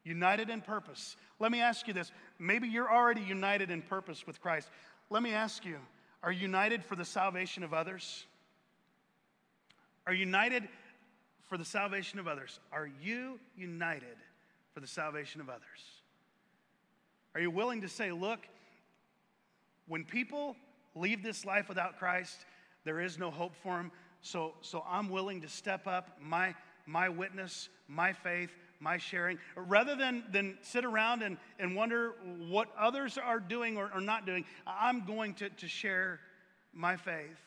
united in purpose. Let me ask you this. Maybe you're already united in purpose with Christ. Let me ask you are you united for the salvation of others? Are you united for the salvation of others? Are you united for the salvation of others? Are you willing to say, look, when people leave this life without Christ, there is no hope for them. So, so I'm willing to step up my, my witness, my faith, my sharing, rather than, than sit around and, and wonder what others are doing or, or not doing. I'm going to, to share my faith.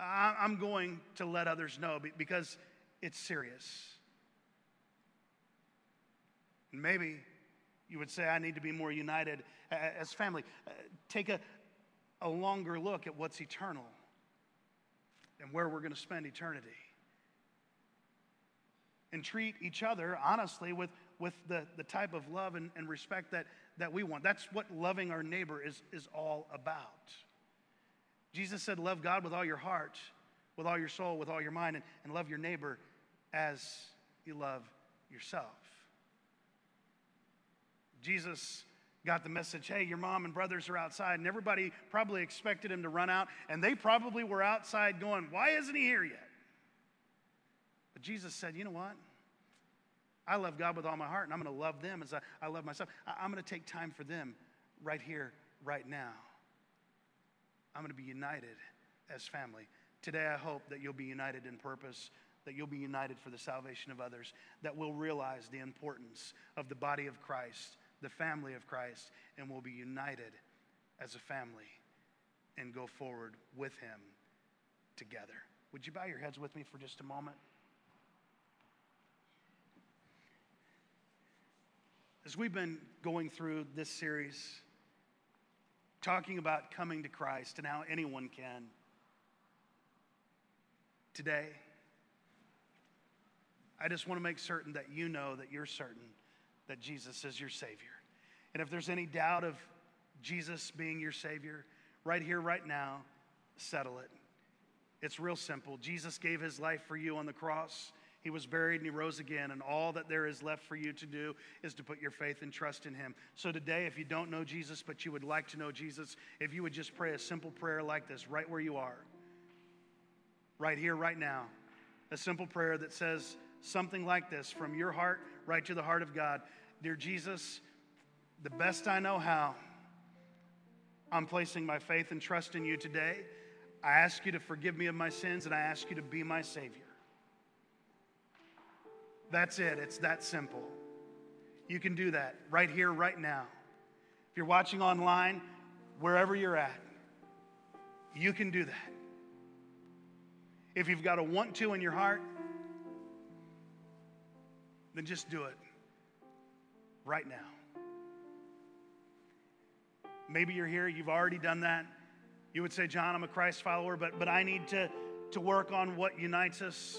I'm going to let others know because it's serious. Maybe you would say, I need to be more united as family. Uh, take a, a longer look at what's eternal and where we're going to spend eternity. And treat each other honestly with, with the, the type of love and, and respect that, that we want. That's what loving our neighbor is, is all about. Jesus said, Love God with all your heart, with all your soul, with all your mind, and, and love your neighbor as you love yourself. Jesus got the message hey, your mom and brothers are outside, and everybody probably expected him to run out, and they probably were outside going, Why isn't he here yet? But Jesus said, You know what? I love God with all my heart, and I'm going to love them as I, I love myself. I, I'm going to take time for them right here, right now. I'm going to be united as family. Today, I hope that you'll be united in purpose, that you'll be united for the salvation of others, that we'll realize the importance of the body of Christ the family of Christ and we'll be united as a family and go forward with Him together. Would you bow your heads with me for just a moment? As we've been going through this series, talking about coming to Christ and how anyone can, today, I just want to make certain that you know that you're certain that Jesus is your Savior. And if there's any doubt of Jesus being your Savior, right here, right now, settle it. It's real simple. Jesus gave his life for you on the cross. He was buried and he rose again, and all that there is left for you to do is to put your faith and trust in him. So, today, if you don't know Jesus, but you would like to know Jesus, if you would just pray a simple prayer like this right where you are, right here, right now, a simple prayer that says something like this from your heart right to the heart of God Dear Jesus, the best I know how, I'm placing my faith and trust in you today. I ask you to forgive me of my sins and I ask you to be my Savior. That's it, it's that simple. You can do that right here, right now. If you're watching online, wherever you're at, you can do that. If you've got a want to in your heart, then just do it right now. Maybe you're here, you've already done that. You would say, John, I'm a Christ follower, but, but I need to, to work on what unites us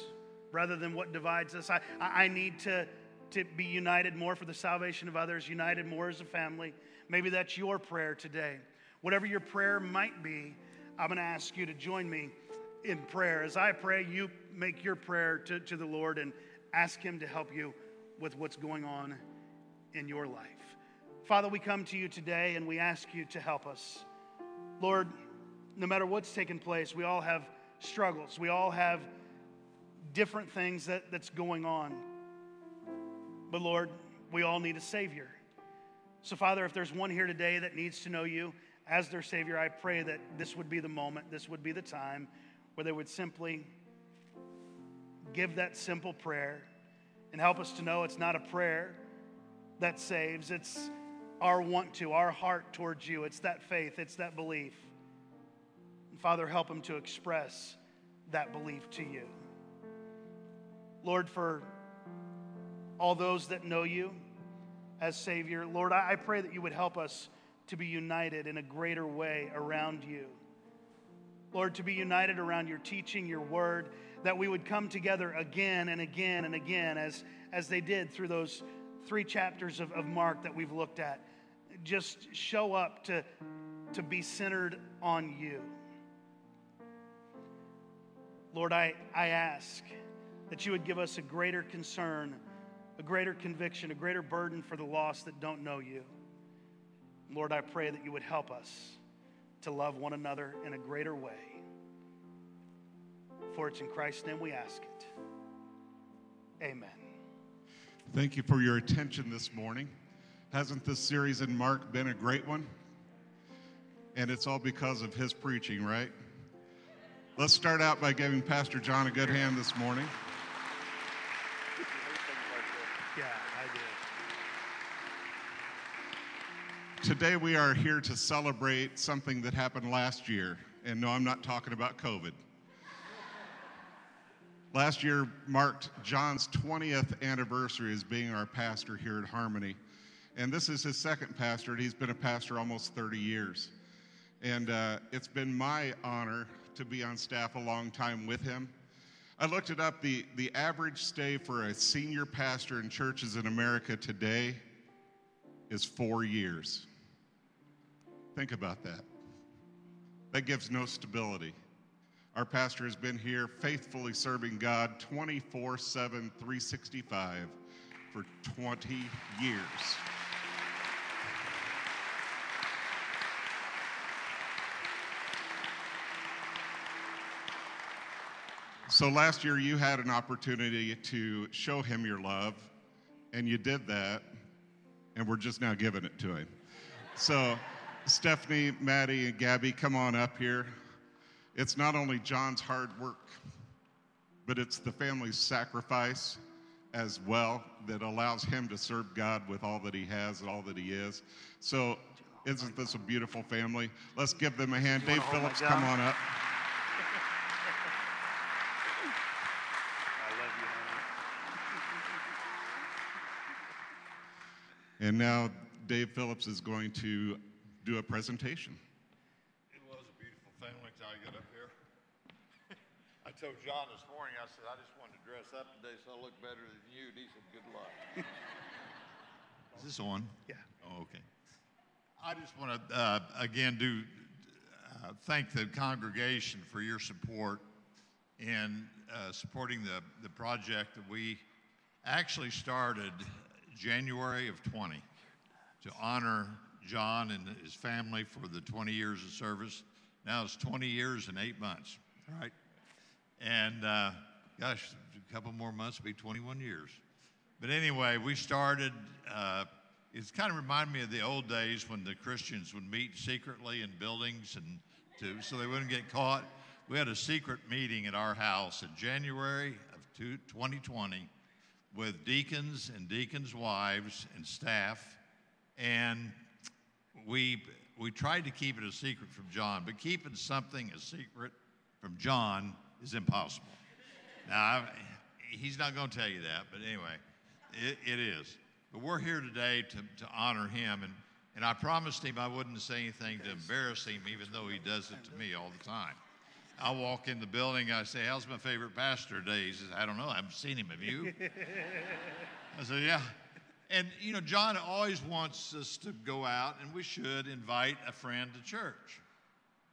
rather than what divides us. I, I need to, to be united more for the salvation of others, united more as a family. Maybe that's your prayer today. Whatever your prayer might be, I'm going to ask you to join me in prayer. As I pray, you make your prayer to, to the Lord and ask Him to help you with what's going on in your life. Father, we come to you today and we ask you to help us. Lord, no matter what's taken place, we all have struggles. We all have different things that, that's going on. But Lord, we all need a Savior. So, Father, if there's one here today that needs to know you as their Savior, I pray that this would be the moment, this would be the time where they would simply give that simple prayer and help us to know it's not a prayer that saves. It's our want to, our heart towards you. It's that faith, it's that belief. Father, help them to express that belief to you. Lord, for all those that know you as Savior, Lord, I pray that you would help us to be united in a greater way around you. Lord, to be united around your teaching, your word, that we would come together again and again and again as, as they did through those three chapters of, of Mark that we've looked at. Just show up to, to be centered on you. Lord, I, I ask that you would give us a greater concern, a greater conviction, a greater burden for the lost that don't know you. Lord, I pray that you would help us to love one another in a greater way. For it's in Christ's name we ask it. Amen. Thank you for your attention this morning. Hasn't this series in Mark been a great one? And it's all because of his preaching, right? Let's start out by giving Pastor John a good hand this morning. Yeah, I did. Today we are here to celebrate something that happened last year. And no, I'm not talking about COVID. Last year marked John's 20th anniversary as being our pastor here at Harmony. And this is his second pastorate. He's been a pastor almost 30 years. And uh, it's been my honor to be on staff a long time with him. I looked it up. The, the average stay for a senior pastor in churches in America today is four years. Think about that. That gives no stability. Our pastor has been here faithfully serving God 24 7, 365 for 20 years. So last year you had an opportunity to show him your love, and you did that, and we're just now giving it to him. So, Stephanie, Maddie, and Gabby, come on up here. It's not only John's hard work, but it's the family's sacrifice as well that allows him to serve God with all that he has and all that he is. So, isn't this a beautiful family? Let's give them a hand. Dave oh Phillips, come on up. I love you, honey. And now Dave Phillips is going to do a presentation. It was a beautiful thing when I got up here. I told John this morning, I said, I just wanted to dress up today so I look better than you. And he said, good luck. Is this on? Yeah. Oh, okay. I just want to, uh, again, do uh, thank the congregation for your support in uh, supporting the, the project that we actually started January of 20 to honor John and his family for the 20 years of service. Now it's 20 years and eight months, right? And uh, gosh, a couple more months be 21 years. But anyway, we started. Uh, it's kind of reminded me of the old days when the Christians would meet secretly in buildings and to, so they wouldn't get caught. We had a secret meeting at our house in January of two, 2020 with deacons and deacons' wives and staff, and we we tried to keep it a secret from John, but keeping something a secret from John is impossible. Now, I, he's not going to tell you that, but anyway, it, it is. But we're here today to, to honor him, and, and I promised him I wouldn't say anything to embarrass him, even though he does it to me all the time. I walk in the building, I say, How's my favorite pastor today? He says, I don't know, I haven't seen him. Have you? I said, Yeah. And, you know, John always wants us to go out, and we should invite a friend to church.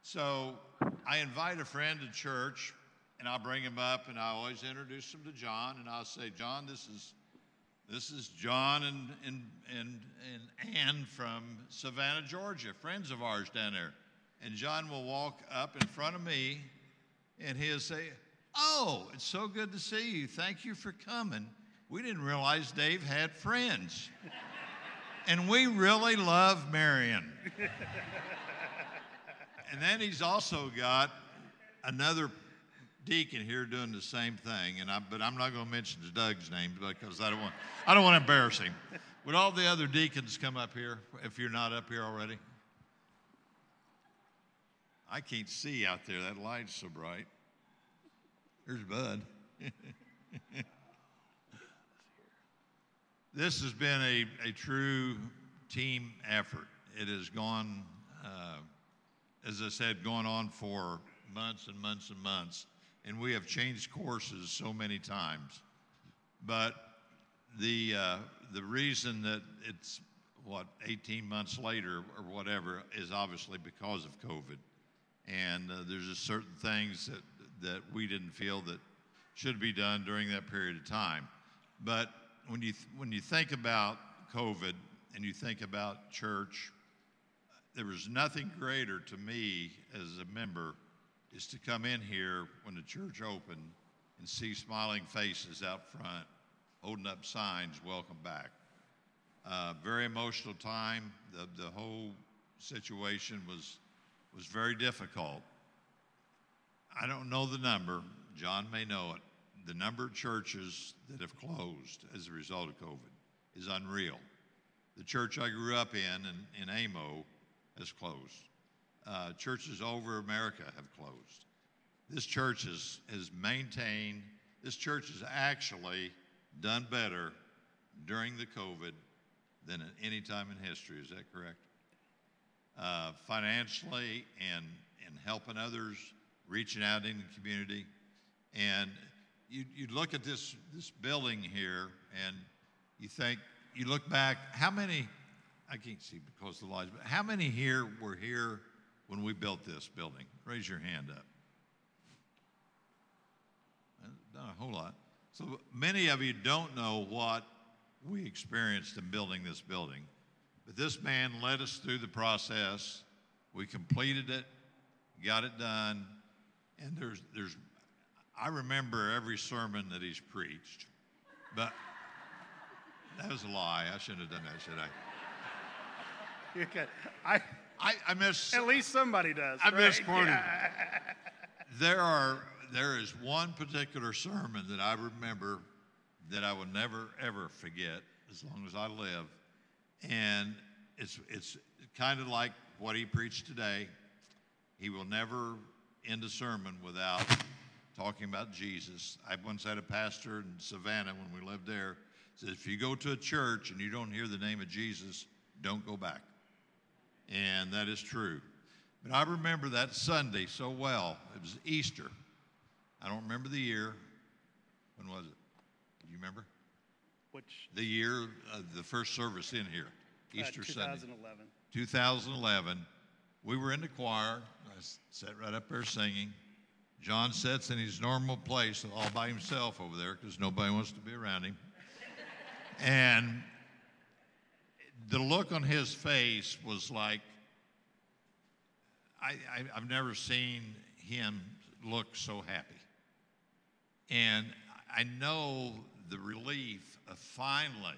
So I invite a friend to church, and I'll bring him up, and I always introduce him to John, and I'll say, John, this is this is John and, and, and, and Ann from Savannah, Georgia, friends of ours down there. And John will walk up in front of me and he'll say, Oh, it's so good to see you. Thank you for coming. We didn't realize Dave had friends. and we really love Marion. and then he's also got another deacon here doing the same thing, and I, but I'm not going to mention Doug's name because I don't want I don't want to embarrass him. Would all the other deacons come up here if you're not up here already? I can't see out there. That light's so bright. There's Bud. this has been a, a true team effort. It has gone, uh, as I said, gone on for months and months and months, and we have changed courses so many times. But the uh, the reason that it's what 18 months later or whatever is obviously because of COVID, and uh, there's just certain things that that we didn't feel that should be done during that period of time. But when you when you think about COVID and you think about church, there was nothing greater to me as a member is to come in here when the church opened and see smiling faces out front holding up signs, welcome back. Uh, very emotional time. The, the whole situation was, was very difficult. I don't know the number. John may know it. The number of churches that have closed as a result of COVID is unreal. The church I grew up in, in, in Amo, has closed. Uh, churches over America have closed. This church has, has maintained, this church has actually done better during the COVID than at any time in history. Is that correct? Uh, financially and, and helping others, reaching out in the community. And you, you look at this, this building here and you think, you look back, how many, I can't see because of the lights, but how many here were here when we built this building? Raise your hand up. Uh, Not a whole lot. So many of you don't know what we experienced in building this building. But this man led us through the process. We completed it, got it done, and there's, there's, I remember every sermon that he's preached, but that was a lie. I shouldn't have done that, should I? You can- I, I, I miss. at least somebody does. I right? misquoted. Yeah. There are there is one particular sermon that I remember that I will never ever forget as long as I live, and it's it's kind of like what he preached today. He will never end a sermon without talking about Jesus. I once had a pastor in Savannah when we lived there said if you go to a church and you don't hear the name of Jesus, don't go back. And that is true. But I remember that Sunday so well. It was Easter. I don't remember the year. When was it? Do you remember? Which, The year of the first service in here, uh, Easter Sunday. 2011. 2011. We were in the choir. I sat right up there singing. John sits in his normal place all by himself over there because nobody wants to be around him. And the look on his face was like, I, I, I've never seen him look so happy. And I know the relief of finally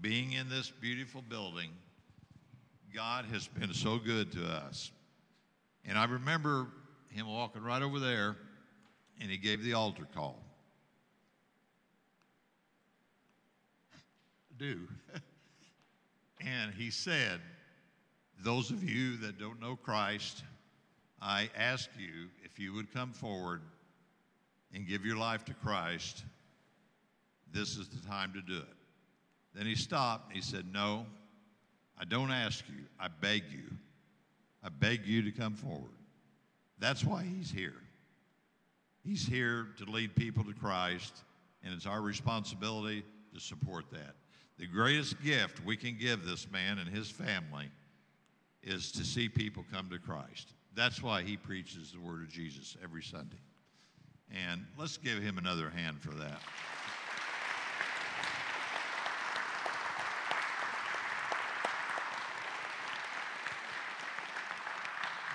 being in this beautiful building. God has been so good to us. And I remember him walking right over there and he gave the altar call. Do. and he said, Those of you that don't know Christ, I ask you if you would come forward and give your life to Christ, this is the time to do it. Then he stopped and he said, No, I don't ask you, I beg you. I beg you to come forward. That's why he's here. He's here to lead people to Christ, and it's our responsibility to support that. The greatest gift we can give this man and his family is to see people come to Christ. That's why he preaches the word of Jesus every Sunday. And let's give him another hand for that.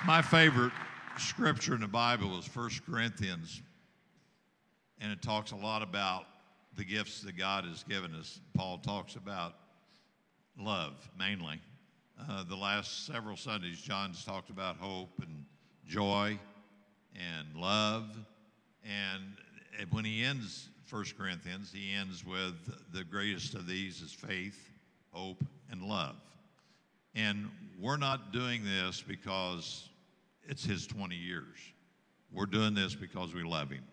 My favorite scripture in the Bible is 1 Corinthians, and it talks a lot about the gifts that God has given us. Paul talks about love mainly. Uh, the last several Sundays, John's talked about hope and joy and love. And when he ends 1 Corinthians, he ends with the greatest of these is faith, hope, and love. And we're not doing this because it's his 20 years. We're doing this because we love him.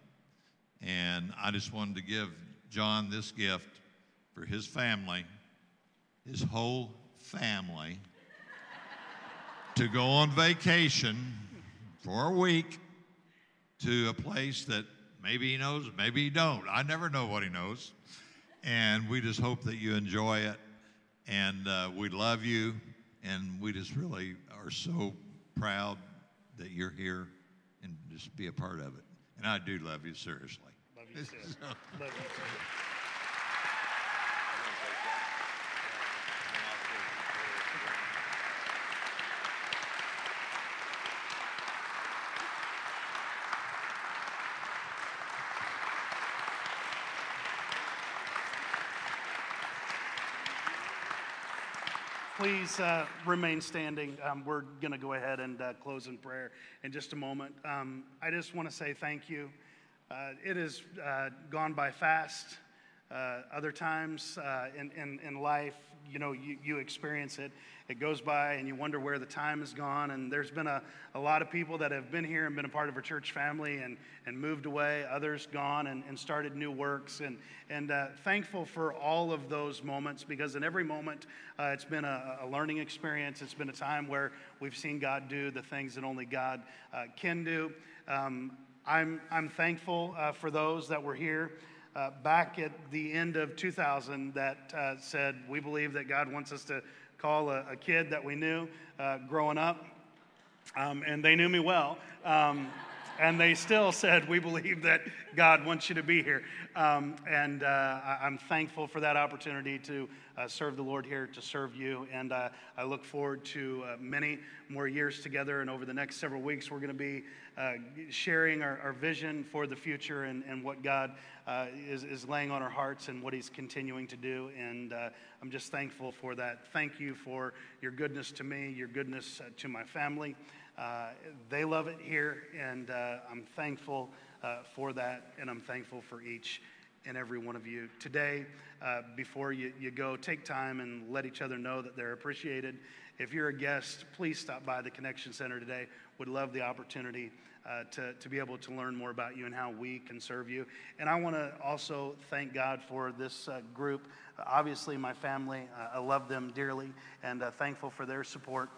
And I just wanted to give John this gift for his family, his whole family, to go on vacation for a week to a place that maybe he knows, maybe he don't. I never know what he knows. And we just hope that you enjoy it. And uh, we love you. And we just really are so proud that you're here and just be a part of it. And I do love you, seriously. Love you too. Love you too. Please uh, remain standing. Um, we're going to go ahead and uh, close in prayer in just a moment. Um, I just want to say thank you. Uh, it has uh, gone by fast. Uh, other times uh, in, in, in life, you know, you, you experience it. It goes by and you wonder where the time has gone. And there's been a, a lot of people that have been here and been a part of our church family and, and moved away, others gone and, and started new works. And, and uh, thankful for all of those moments because in every moment, uh, it's been a, a, learning experience. It's been a time where we've seen God do the things that only God uh, can do. Um, I'm, I'm thankful uh, for those that were here uh, back at the end of 2000 that uh, said, We believe that God wants us to call a, a kid that we knew uh, growing up. Um, and they knew me well. Um, and they still said, We believe that God wants you to be here. Um, and uh, I'm thankful for that opportunity to uh, serve the Lord here, to serve you. And uh, I look forward to uh, many more years together. And over the next several weeks, we're going to be uh, sharing our, our, vision for the future and, and what God uh, is, is laying on our hearts and what He's continuing to do. And I'm just thankful for that. Thank you for your goodness to me, your goodness to my family. Uh, they love it here, and uh, I'm thankful uh, for that, and I'm thankful for each and every one of you. Today, uh, before you, you go, take time and let each other know that they're appreciated. If you're a guest, please stop by the Connection Center today. Would love the opportunity uh, to, to be able to learn more about you and how we can serve you. And I want to also thank God for this uh, group. obviously, my family, I love them dearly and thankful for their support.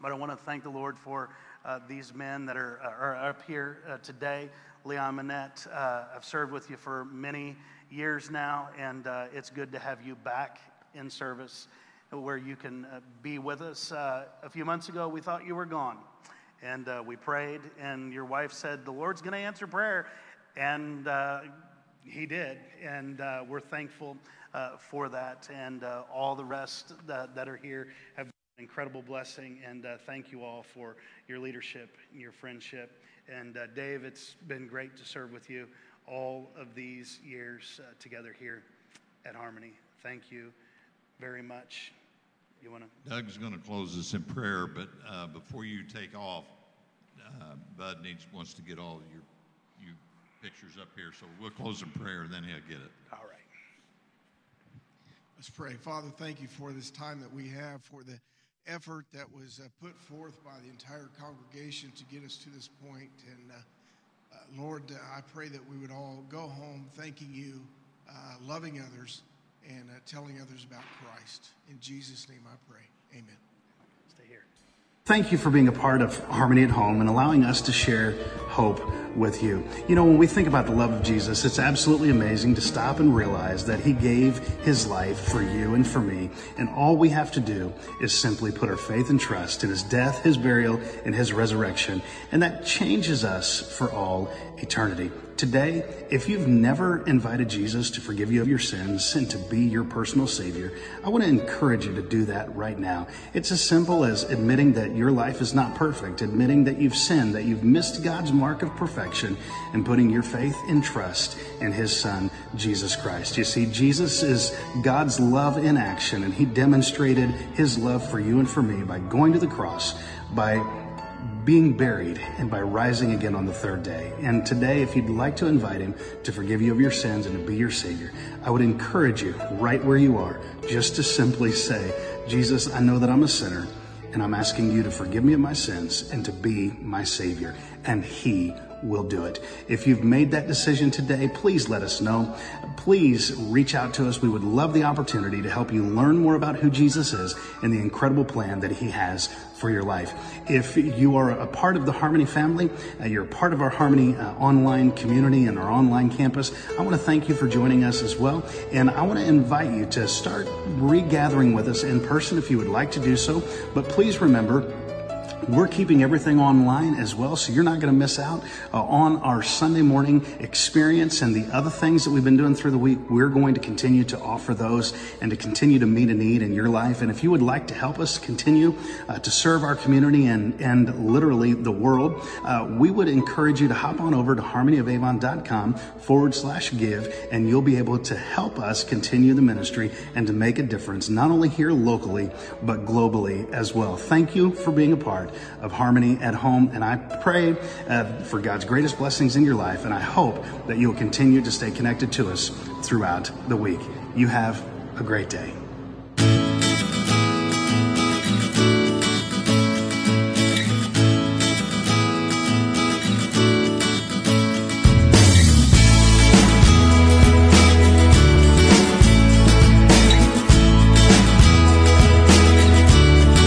But I want to thank the Lord for uh, these men that are, uh, are up here uh, today. Leon Manette, uh, I've served with you for many years now, and uh, it's good to have you back in service where you can uh, be with us. a few months ago, we thought you were gone, and we prayed, and your wife said, The Lord's going to answer prayer. And he did, and we're thankful for that. And all the rest that, that are here have incredible blessing, and uh, thank you all for your leadership and your friendship. And uh, Dave, it's been great to serve with you all of these years uh, together here at Harmony. Thank you very much. You want to? Doug's going to close us in prayer, but uh, before you take off, uh, Bud needs wants to get all your you pictures up here, so we'll close in prayer, and then he'll get it. All right. Let's pray. Father, thank you for this time that we have for the effort that was uh, put forth by the entire congregation to get us to this point. And uh, uh, Lord, uh, I pray that we would all go home thanking you, uh, loving others, and telling others about Christ. In Jesus' name I pray. Amen. Thank you for being a part of Harmony at Home and allowing us to share hope with you. You know, when we think about the love of Jesus, it's absolutely amazing to stop and realize that He gave His life for you and for me. And all we have to do is simply put our faith and trust in His death, His burial, and His resurrection. And that changes us for all eternity. Today, if you've never invited Jesus to forgive you of your sins and to be your personal Savior, I want to encourage you to do that right now. It's as simple as admitting that your life is not perfect, admitting that you've sinned, that you've missed God's mark of perfection, and putting your faith and trust in His Son, Jesus Christ. You see, Jesus is God's love in action, and He demonstrated His love for you and for me by going to the cross, by being buried and by rising again on the third day. And today, if you'd like to invite him to forgive you of your sins and to be your Savior, I would encourage you right where you are just to simply say, Jesus, I know that I'm a sinner and I'm asking you to forgive me of my sins and to be my Savior. And He will do it. If you've made that decision today, please let us know. Please reach out to us. We would love the opportunity to help you learn more about who Jesus is and the incredible plan that he has for your life. If you are a part of the Harmony family, uh, you're a part of our Harmony uh, online community and our online campus, I want to thank you for joining us as well. And I want to invite you to start regathering with us in person if you would like to do so. But please remember, We're keeping everything online as well, so you're not going to miss out uh, on our Sunday morning experience and the other things that we've been doing through the week. We're going to continue to offer those and to continue to meet a need in your life. And if you would like to help us continue uh, to serve our community and, and literally the world, uh, we would encourage you to hop on over to harmonyofavon.com forward slash give, and you'll be able to help us continue the ministry and to make a difference, not only here locally, but globally as well. Thank you for being a part of Harmony at Home. And I pray uh, for God's greatest blessings in your life. And I hope that you'll continue to stay connected to us throughout the week. You have a great day.